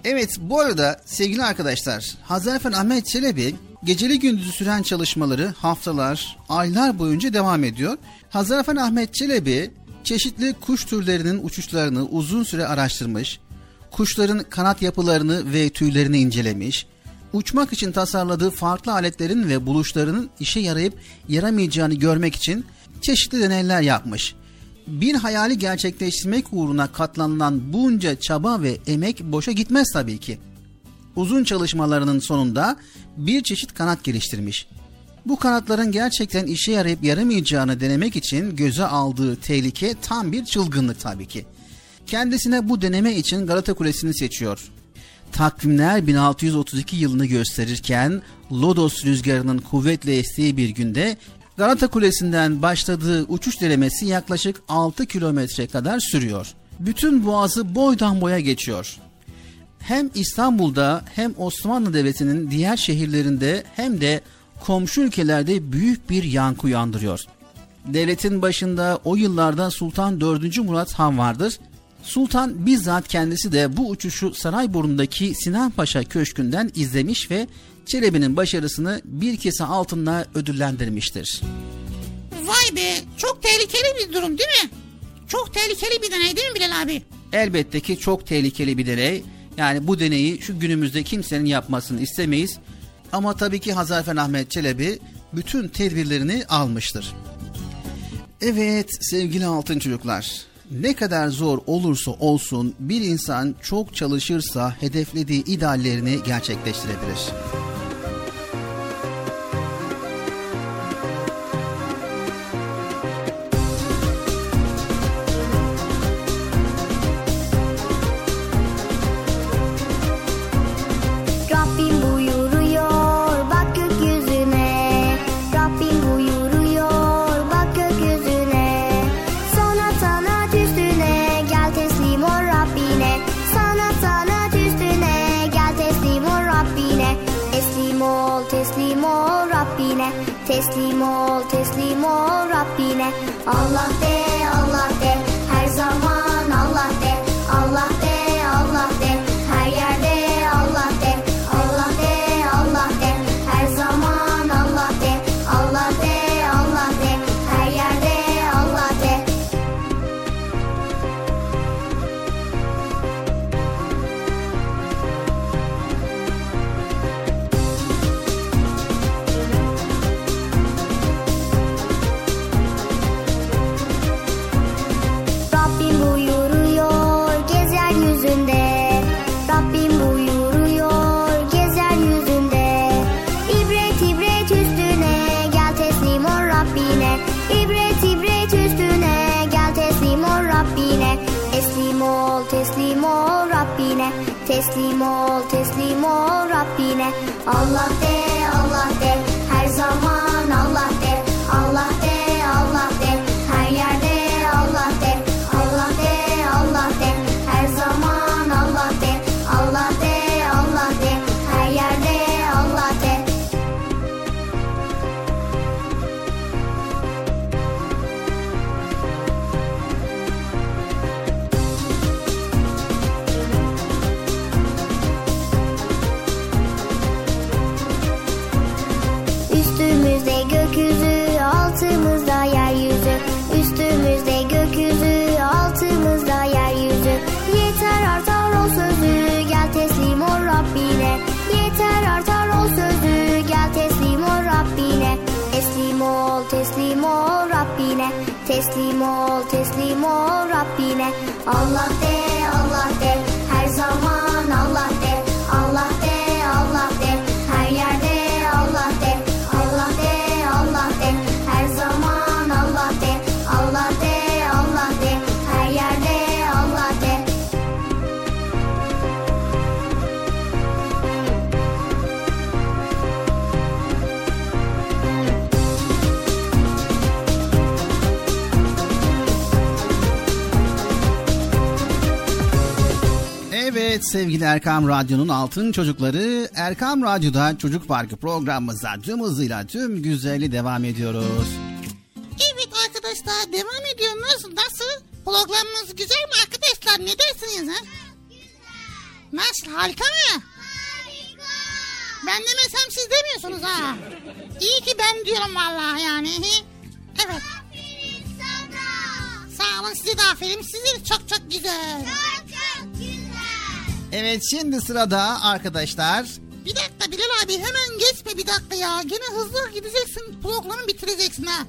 Evet bu arada sevgili arkadaşlar Hazarfen Ahmet Çelebi geceli gündüzü süren çalışmaları haftalar, aylar boyunca devam ediyor. Hazarfen Ahmet Çelebi çeşitli kuş türlerinin uçuşlarını uzun süre araştırmış, kuşların kanat yapılarını ve tüylerini incelemiş, uçmak için tasarladığı farklı aletlerin ve buluşlarının işe yarayıp yaramayacağını görmek için çeşitli deneyler yapmış. Bir hayali gerçekleştirmek uğruna katlanılan bunca çaba ve emek boşa gitmez tabii ki. Uzun çalışmalarının sonunda bir çeşit kanat geliştirmiş. Bu kanatların gerçekten işe yarayıp yaramayacağını denemek için göze aldığı tehlike tam bir çılgınlık tabii ki. Kendisine bu deneme için Galata Kulesi'ni seçiyor. Takvimler 1632 yılını gösterirken Lodos rüzgarının kuvvetle estiği bir günde Galata Kulesi'nden başladığı uçuş denemesi yaklaşık 6 kilometre kadar sürüyor. Bütün boğazı boydan boya geçiyor. Hem İstanbul'da hem Osmanlı Devleti'nin diğer şehirlerinde hem de komşu ülkelerde büyük bir yankı uyandırıyor. Devletin başında o yıllarda Sultan 4. Murat Han vardır. Sultan bizzat kendisi de bu uçuşu Sarayburnu'ndaki Sinan Paşa Köşkü'nden izlemiş ve Çelebi'nin başarısını bir kese altınla ödüllendirmiştir. Vay be çok tehlikeli bir durum değil mi? Çok tehlikeli bir deney değil mi Bilal abi? Elbette ki çok tehlikeli bir deney. Yani bu deneyi şu günümüzde kimsenin yapmasını istemeyiz. Ama tabii ki Hazarfen Ahmet Çelebi bütün tedbirlerini almıştır. Evet sevgili altın çocuklar. Ne kadar zor olursa olsun bir insan çok çalışırsa hedeflediği ideallerini gerçekleştirebilir. Allah Allah de, Allah de, her zaman Allah de. Evet sevgili Erkam Radyo'nun altın çocukları Erkam Radyo'da Çocuk Parkı programımıza tüm hızıyla tüm güzelliği devam ediyoruz. Evet arkadaşlar devam ediyoruz. Nasıl? Programımız güzel mi arkadaşlar? Ne dersiniz ha? Nasıl? Harika mı? Harika. Ben demesem siz demiyorsunuz ha. İyi ki ben diyorum vallahi yani. Evet. Sağ olun size de aferin. Size de çok çok güzel. Çok çok güzel. Evet şimdi sırada arkadaşlar Bir dakika Bilal abi hemen geçme bir dakika ya. Gene hızlı gideceksin programı bitireceksin ha.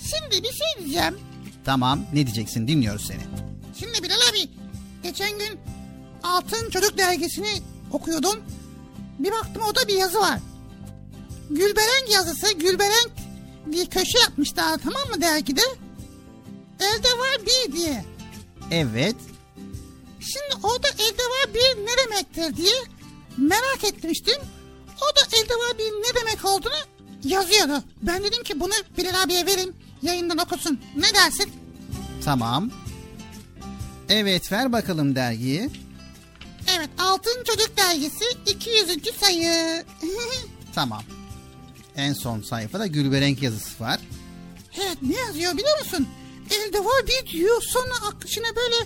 Şimdi bir şey diyeceğim. tamam ne diyeceksin dinliyoruz seni. Şimdi Bilal abi geçen gün Altın Çocuk Dergisi'ni okuyordum. Bir baktım orada bir yazı var. Gülberenk yazısı. Gülberenk bir köşe yapmışlar tamam mı dergide? Elde var bir diye. Evet Şimdi orada elde var bir ne demektir diye merak etmiştim. O da elde var bir ne demek olduğunu yazıyordu. Ben dedim ki bunu Bilal abiye verin yayından okusun. Ne dersin? tamam. Evet ver bakalım dergiyi. Evet Altın Çocuk Dergisi 200. sayı. <laughs> Tamam. En son sayfada Gülberenk yazısı var. evet ne yazıyor biliyor musun? Elde var bir diyor sonra akışına böyle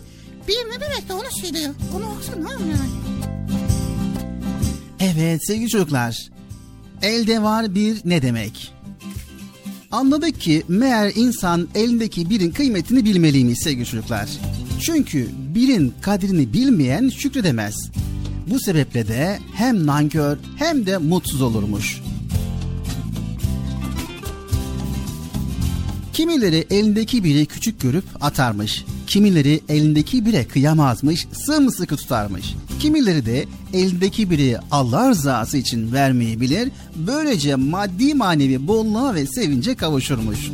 bir ne demek de onu söylüyor. Onu okusana yani. Evet sevgili çocuklar. Elde var bir ne demek? Anladık ki meğer insan elindeki birin kıymetini bilmeliymiş sevgili çocuklar. Çünkü birin kadrini bilmeyen şükredemez. Bu sebeple de hem nankör hem de mutsuz olurmuş. Kimileri elindeki biri küçük görüp atarmış. Kimileri elindeki bire kıyamazmış, sımsıkı tutarmış. Kimileri de elindeki biri Allah rızası için vermeyi bilir, böylece maddi manevi bolluğa ve sevince kavuşurmuş.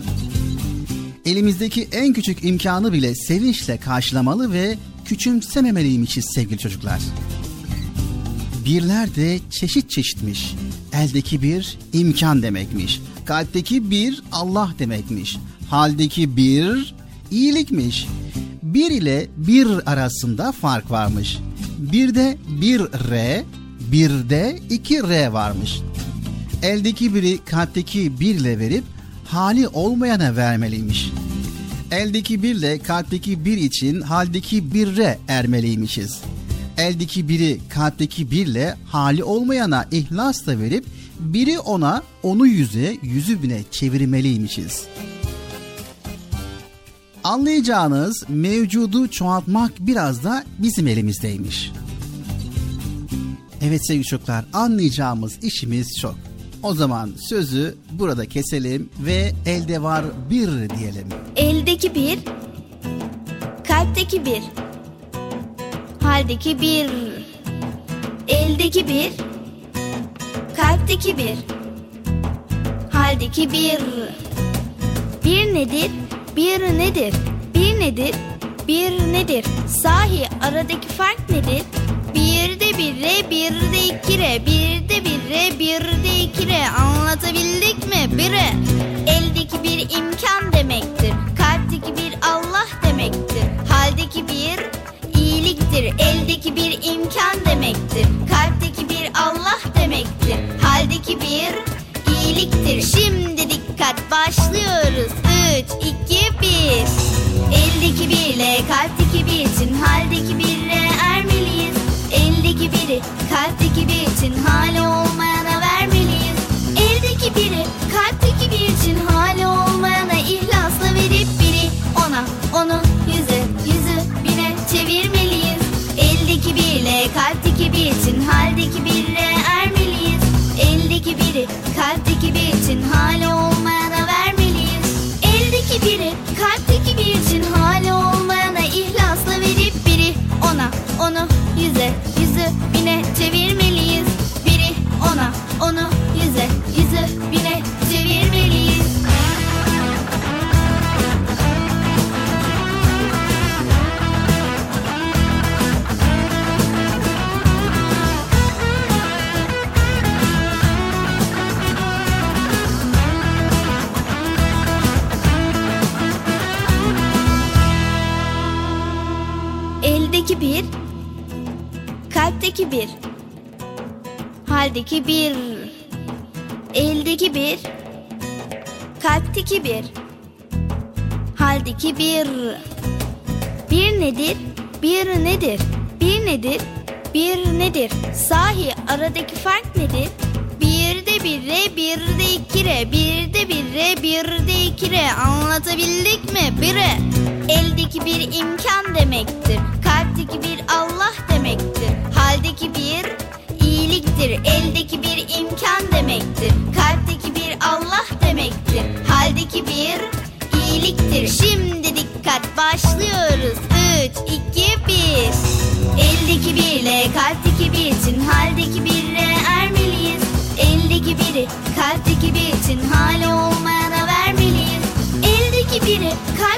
Elimizdeki en küçük imkanı bile sevinçle karşılamalı ve küçümsememeliymişiz sevgili çocuklar. Birler de çeşit çeşitmiş. Eldeki bir imkan demekmiş. Kalpteki bir Allah demekmiş. Haldeki bir iyilikmiş. Bir ile bir arasında fark varmış. Bir de bir R, bir de iki R varmış. Eldeki biri kalpteki birle verip hali olmayana vermeliymiş. Eldeki birle kalpteki bir için haldeki birre ermeliymişiz. Eldeki biri kalpteki birle hali olmayana ihlasla verip biri ona onu yüze yüzü bine çevirmeliymişiz. Anlayacağınız mevcudu çoğaltmak biraz da bizim elimizdeymiş. Evet sevgili çocuklar anlayacağımız işimiz çok. O zaman sözü burada keselim ve elde var bir diyelim. Eldeki bir, kalpteki bir, haldeki bir. Eldeki bir, kalpteki bir, haldeki bir. Bir nedir, bir nedir, bir nedir, bir nedir? Sahi aradaki fark nedir? Bir de bir re, bir de iki re, bir de bir re, bir de iki re. Anlatabildik mi? Bire. Eldeki bir imkan demektir. Kalpteki bir Allah demektir. Haldeki bir iyiliktir. Eldeki bir imkan demektir. Kalpteki bir Allah demektir. Haldeki bir iyiliktir. Şimdi dikkat başlıyoruz. 3, 2, 1. Eldeki birle kalpteki bir için haldeki birle ermeliyiz. Eldeki biri kalpteki bir için hali olmayana vermeliyiz. Eldeki biri kalpteki bir için hali olmayana ihlasla verip biri ona onu yüze yüzü bine çevirmeliyiz. Eldeki birle kalpteki bir için haldeki birle ermeliyiz. Eldeki biri kalpteki bir için hali Haldeki bir. Eldeki bir. Kalpteki bir. Haldeki bir. Bir nedir? Bir nedir? Bir nedir? Bir nedir? Sahi aradaki fark nedir? Bir de bir re, bir de iki re, bir de bir re, bir de iki re. Anlatabildik mi? Bire. Eldeki bir imkan demektir. Kalpteki bir Allah demektir. Haldeki bir iyiliktir. Eldeki bir imkan demektir. Kalpteki bir Allah demektir. Haldeki bir iyiliktir. Şimdi dikkat başlıyoruz. 3, 2, 1. Eldeki birle kalpteki bir için haldeki birle ermeliyiz. Eldeki biri kalpteki bir için hali olmayana vermeliyiz. Eldeki biri kalpteki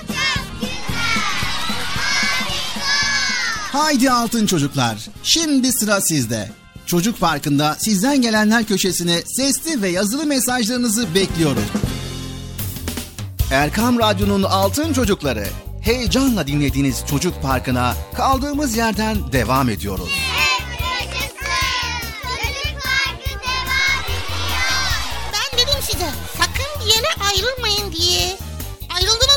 Haydi altın çocuklar. Şimdi sıra sizde. Çocuk Parkı'nda sizden gelenler köşesine sesli ve yazılı mesajlarınızı bekliyoruz. Erkam Radyo'nun altın çocukları. Heyecanla dinlediğiniz Çocuk Parkı'na kaldığımız yerden devam ediyoruz. Ben dedim size sakın bir yere ayrılmayın diye. Ayrıldınız?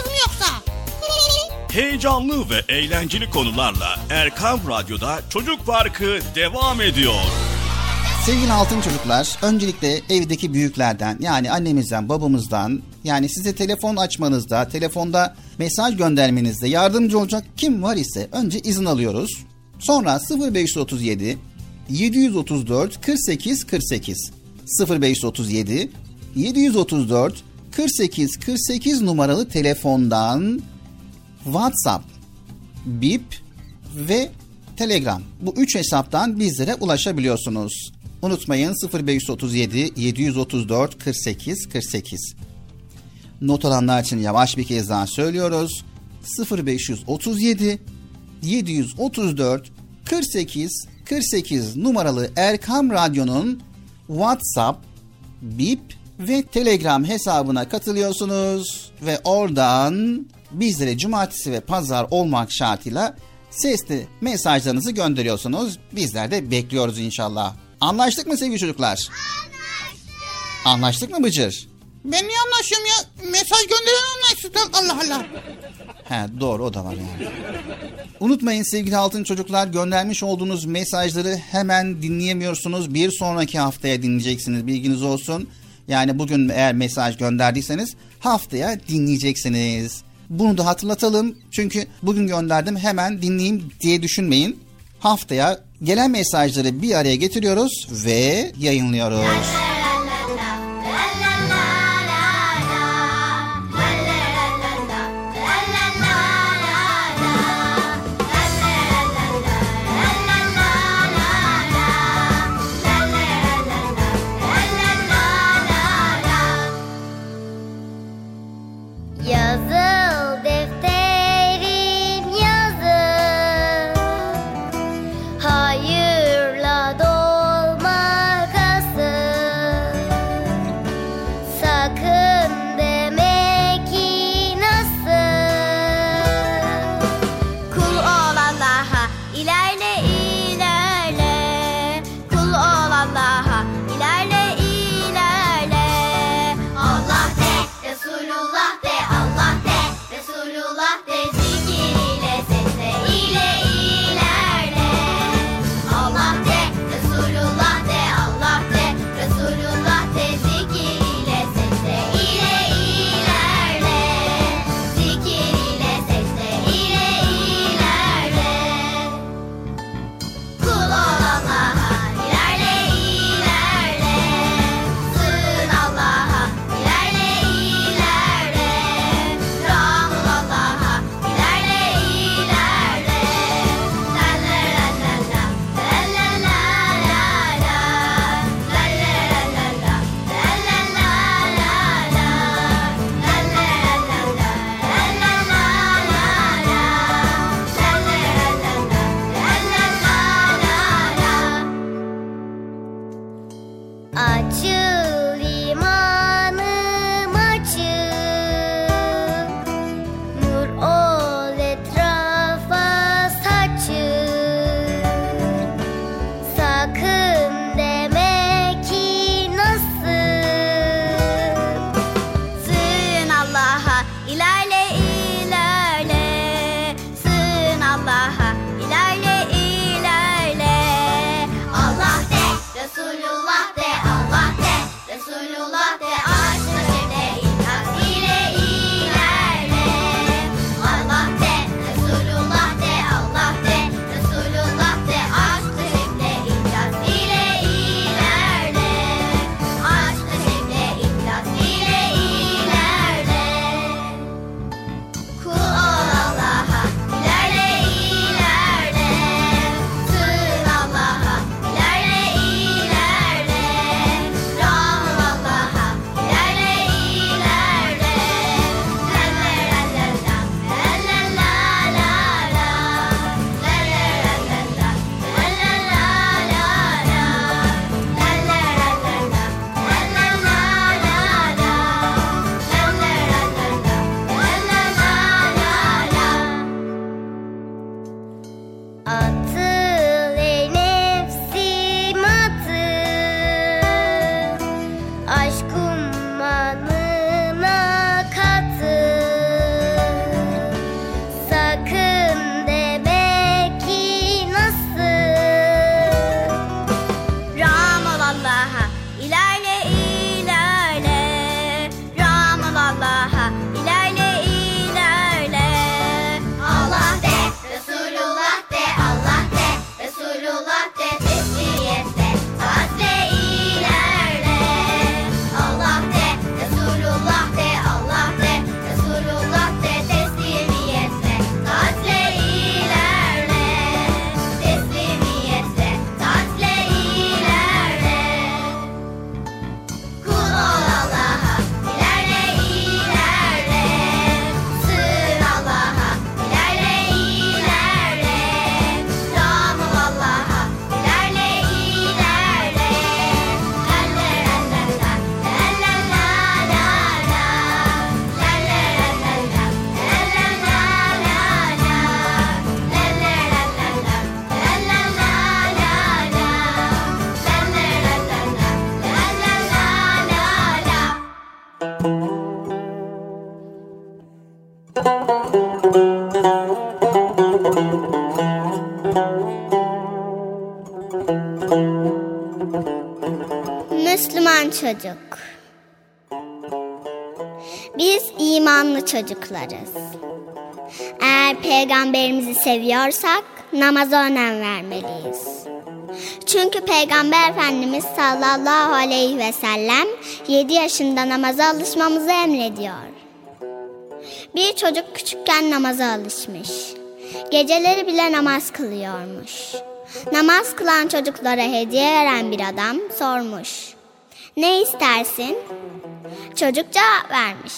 Heyecanlı ve eğlenceli konularla Erkam Radyo'da Çocuk Parkı devam ediyor. Sevgili altın çocuklar, öncelikle evdeki büyüklerden yani annemizden, babamızdan yani size telefon açmanızda, telefonda mesaj göndermenizde yardımcı olacak kim var ise önce izin alıyoruz. Sonra 0537 734 48 48 0537 734 48 48 numaralı telefondan WhatsApp, Bip ve Telegram. Bu üç hesaptan bizlere ulaşabiliyorsunuz. Unutmayın 0537 734 48 48. Not alanlar için yavaş bir kez daha söylüyoruz. 0537 734 48 48 numaralı Erkam Radyo'nun WhatsApp, Bip ve Telegram hesabına katılıyorsunuz ve oradan bizlere cumartesi ve pazar olmak şartıyla sesli mesajlarınızı gönderiyorsunuz. Bizler de bekliyoruz inşallah. Anlaştık mı sevgili çocuklar? Anlaştık. Anlaştık mı Bıcır? Ben niye anlaşıyorum ya? Mesaj gönderen anlaşsın. Allah Allah. He doğru o da var yani. Unutmayın sevgili altın çocuklar göndermiş olduğunuz mesajları hemen dinleyemiyorsunuz. Bir sonraki haftaya dinleyeceksiniz bilginiz olsun. Yani bugün eğer mesaj gönderdiyseniz haftaya dinleyeceksiniz. Bunu da hatırlatalım. Çünkü bugün gönderdim hemen dinleyeyim diye düşünmeyin. Haftaya gelen mesajları bir araya getiriyoruz ve yayınlıyoruz. a two. Çocuk. Biz imanlı çocuklarız. Eğer peygamberimizi seviyorsak namaza önem vermeliyiz. Çünkü Peygamber Efendimiz sallallahu aleyhi ve sellem 7 yaşında namaza alışmamızı emrediyor. Bir çocuk küçükken namaza alışmış. Geceleri bile namaz kılıyormuş. Namaz kılan çocuklara hediye veren bir adam sormuş. Ne istersin? Çocuk cevap vermiş.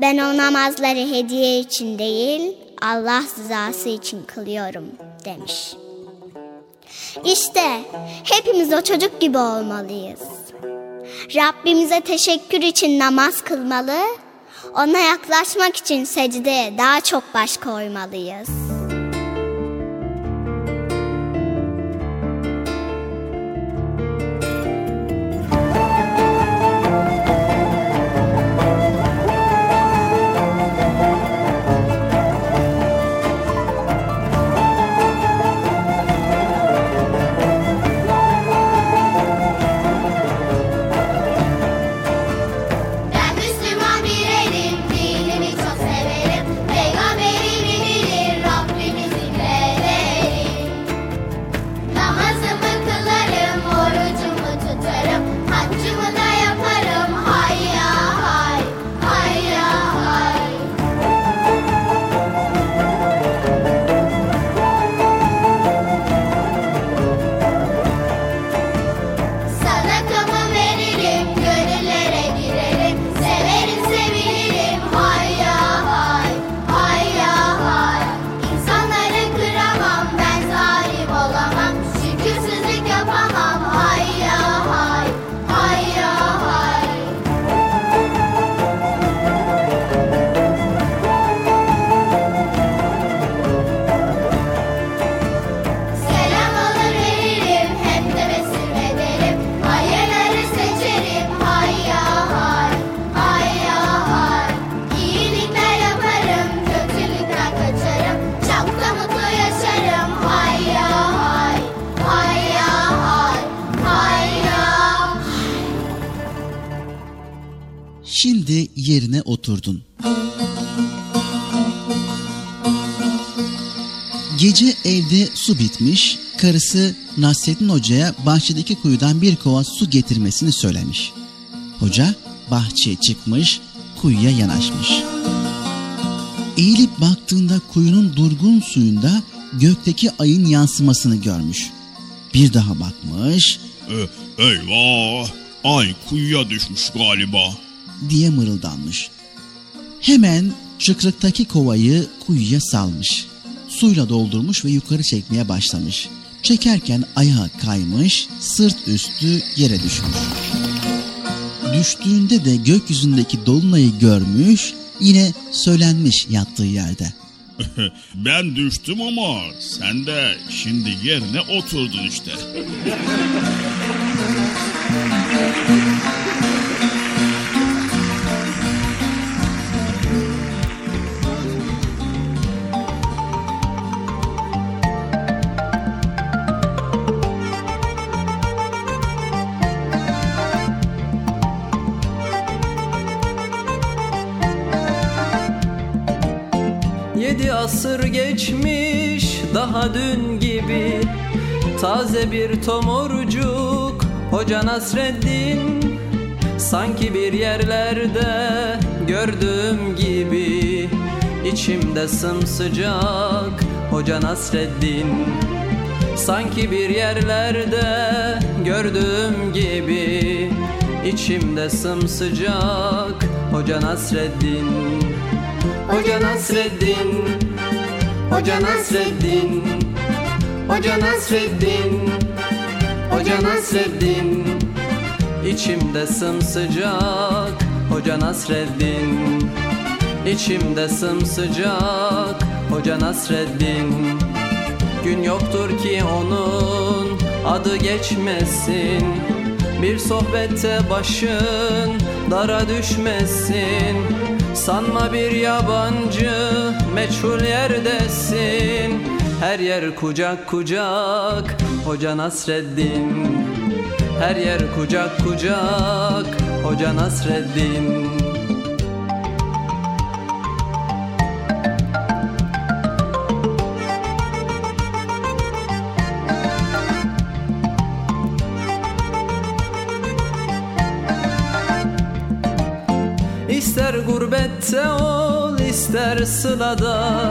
Ben o namazları hediye için değil, Allah rızası için kılıyorum demiş. İşte hepimiz o çocuk gibi olmalıyız. Rabbimize teşekkür için namaz kılmalı, ona yaklaşmak için secdeye daha çok baş koymalıyız. Gece evde su bitmiş, karısı Nasrettin Hoca'ya bahçedeki kuyudan bir kova su getirmesini söylemiş. Hoca bahçeye çıkmış, kuyuya yanaşmış. Eğilip baktığında kuyunun durgun suyunda gökteki ayın yansımasını görmüş. Bir daha bakmış, E, eyvah! Ay kuyuya düşmüş galiba. diye mırıldanmış. Hemen çıkrıktaki kovayı kuyuya salmış. Suyla doldurmuş ve yukarı çekmeye başlamış. Çekerken ayağı kaymış, sırt üstü yere düşmüş. Düştüğünde de gökyüzündeki dolunayı görmüş, yine söylenmiş yattığı yerde. <laughs> ben düştüm ama sen de şimdi yerine oturdun işte. <laughs> Bir tomurcuk Hoca Nasreddin. Sanki bir yerlerde gördüğüm gibi içimde sımsıcak Hoca Nasreddin. Sanki bir yerlerde gördüğüm gibi içimde sımsıcak Hoca Nasreddin. Hoca Nasreddin Hoca Nasreddin Hoca Nasreddin Hoca Nasreddin İçimde sımsıcak Hoca Nasreddin İçimde sımsıcak Hoca Nasreddin Gün yoktur ki onun adı geçmesin. Bir sohbette başın dara düşmesin. Sanma bir yabancı meçhul yerdesin Her yer kucak kucak Hoca Nasreddin. Her yer kucak kucak Hoca Nasreddin. İster gurbette ol ister sılada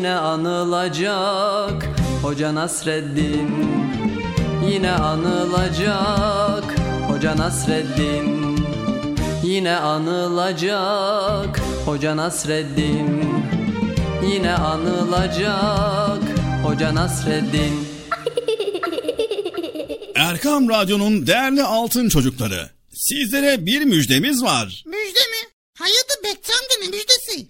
Yine anılacak Hoca Nasreddin Yine anılacak Hoca Nasreddin Yine anılacak Hoca Nasreddin Yine anılacak Hoca Nasreddin Erkam Radyo'nun değerli altın çocukları. Sizlere bir müjdemiz var. Müjde mi? Hayırdır Bekçi amca ne müjdesi?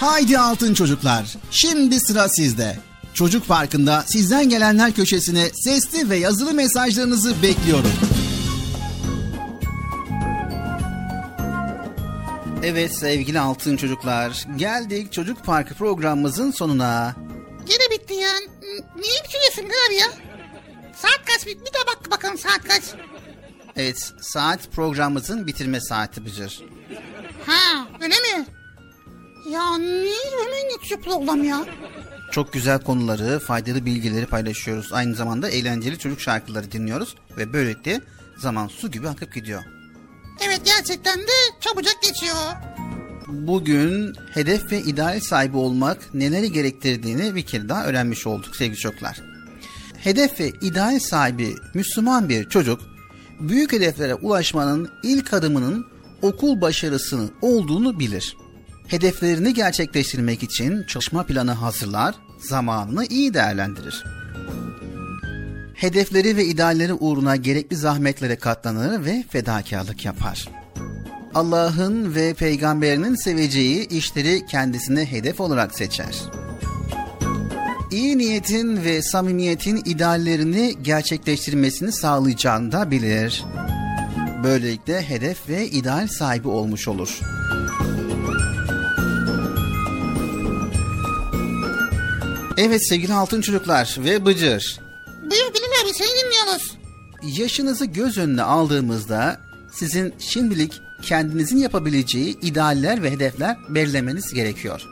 Haydi altın çocuklar. Şimdi sıra sizde. Çocuk Parkı'nda sizden gelenler köşesine sesli ve yazılı mesajlarınızı bekliyorum. Evet sevgili altın çocuklar, geldik Çocuk Parkı programımızın sonuna. Gene bitti ya. Niye bitiriyorsun abi ya? Saat kaç? Bir bir de bak bakalım saat kaç. Evet saat programımızın bitirme saati Bıcır. Ha öyle mi? Ya niye hemen geçiyor program ya? Çok güzel konuları, faydalı bilgileri paylaşıyoruz. Aynı zamanda eğlenceli çocuk şarkıları dinliyoruz ve böylelikle zaman su gibi akıp gidiyor. Evet gerçekten de çabucak geçiyor. Bugün hedef ve ideal sahibi olmak neleri gerektirdiğini bir kere daha öğrenmiş olduk sevgili çocuklar. Hedef ve ideal sahibi Müslüman bir çocuk, büyük hedeflere ulaşmanın ilk adımının okul başarısını olduğunu bilir. Hedeflerini gerçekleştirmek için çalışma planı hazırlar, zamanını iyi değerlendirir. Hedefleri ve idealleri uğruna gerekli zahmetlere katlanır ve fedakarlık yapar. Allah'ın ve peygamberinin seveceği işleri kendisine hedef olarak seçer. İyi niyetin ve samimiyetin ideallerini gerçekleştirmesini sağlayacağını da bilir. Böylelikle hedef ve ideal sahibi olmuş olur. Evet sevgili altın çocuklar ve Bıcır. Buyur Bilal abi seni dinliyoruz. Yaşınızı göz önüne aldığımızda sizin şimdilik kendinizin yapabileceği idealler ve hedefler belirlemeniz gerekiyor.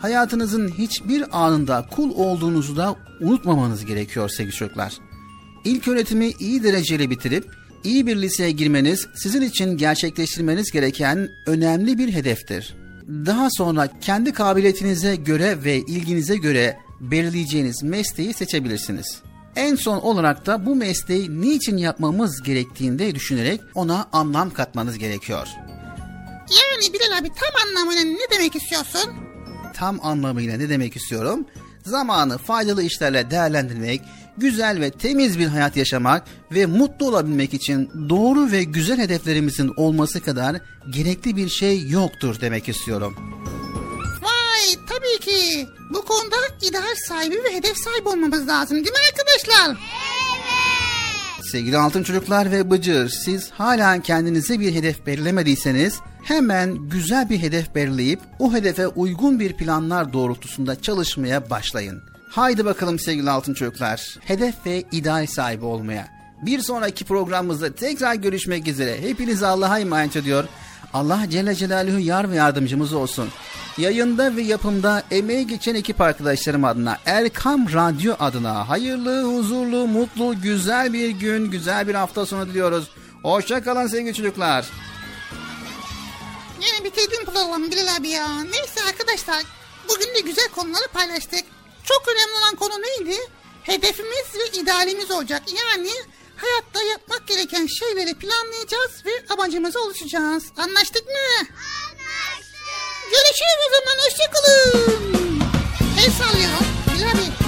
Hayatınızın hiçbir anında kul olduğunuzu da unutmamanız gerekiyor sevgili çocuklar. İlk öğretimi iyi dereceyle bitirip iyi bir liseye girmeniz sizin için gerçekleştirmeniz gereken önemli bir hedeftir. Daha sonra kendi kabiliyetinize göre ve ilginize göre belirleyeceğiniz mesleği seçebilirsiniz. En son olarak da bu mesleği niçin yapmamız gerektiğinde düşünerek ona anlam katmanız gerekiyor. Yani Bilal abi tam anlamıyla ne demek istiyorsun? Tam anlamıyla ne demek istiyorum? Zamanı faydalı işlerle değerlendirmek, güzel ve temiz bir hayat yaşamak ve mutlu olabilmek için doğru ve güzel hedeflerimizin olması kadar gerekli bir şey yoktur demek istiyorum. Vay tabii ki. Bu konuda ideal sahibi ve hedef sahibi olmamız lazım değil mi arkadaşlar? Sevgili altın çocuklar ve bıcır siz hala kendinize bir hedef belirlemediyseniz hemen güzel bir hedef belirleyip o hedefe uygun bir planlar doğrultusunda çalışmaya başlayın. Haydi bakalım sevgili altın çocuklar hedef ve ideal sahibi olmaya. Bir sonraki programımızda tekrar görüşmek üzere. Hepinizi Allah'a emanet ediyor. Allah Celle Celaluhu yar ve yardımcımız olsun. Yayında ve yapımda emeği geçen ekip arkadaşlarım adına Erkam Radyo adına hayırlı, huzurlu, mutlu, güzel bir gün, güzel bir hafta sonu diliyoruz. Hoşça kalın sevgili çocuklar. Yine bitirdim programı Bilal abi ya. Neyse arkadaşlar bugün de güzel konuları paylaştık. Çok önemli olan konu neydi? Hedefimiz ve idealimiz olacak. Yani hayatta yapmak gereken şeyleri planlayacağız ve amacımıza ulaşacağız. Anlaştık mı? Anlaştık. Görüşürüz o zaman hoşçakalın. El sallıyorum. Bilal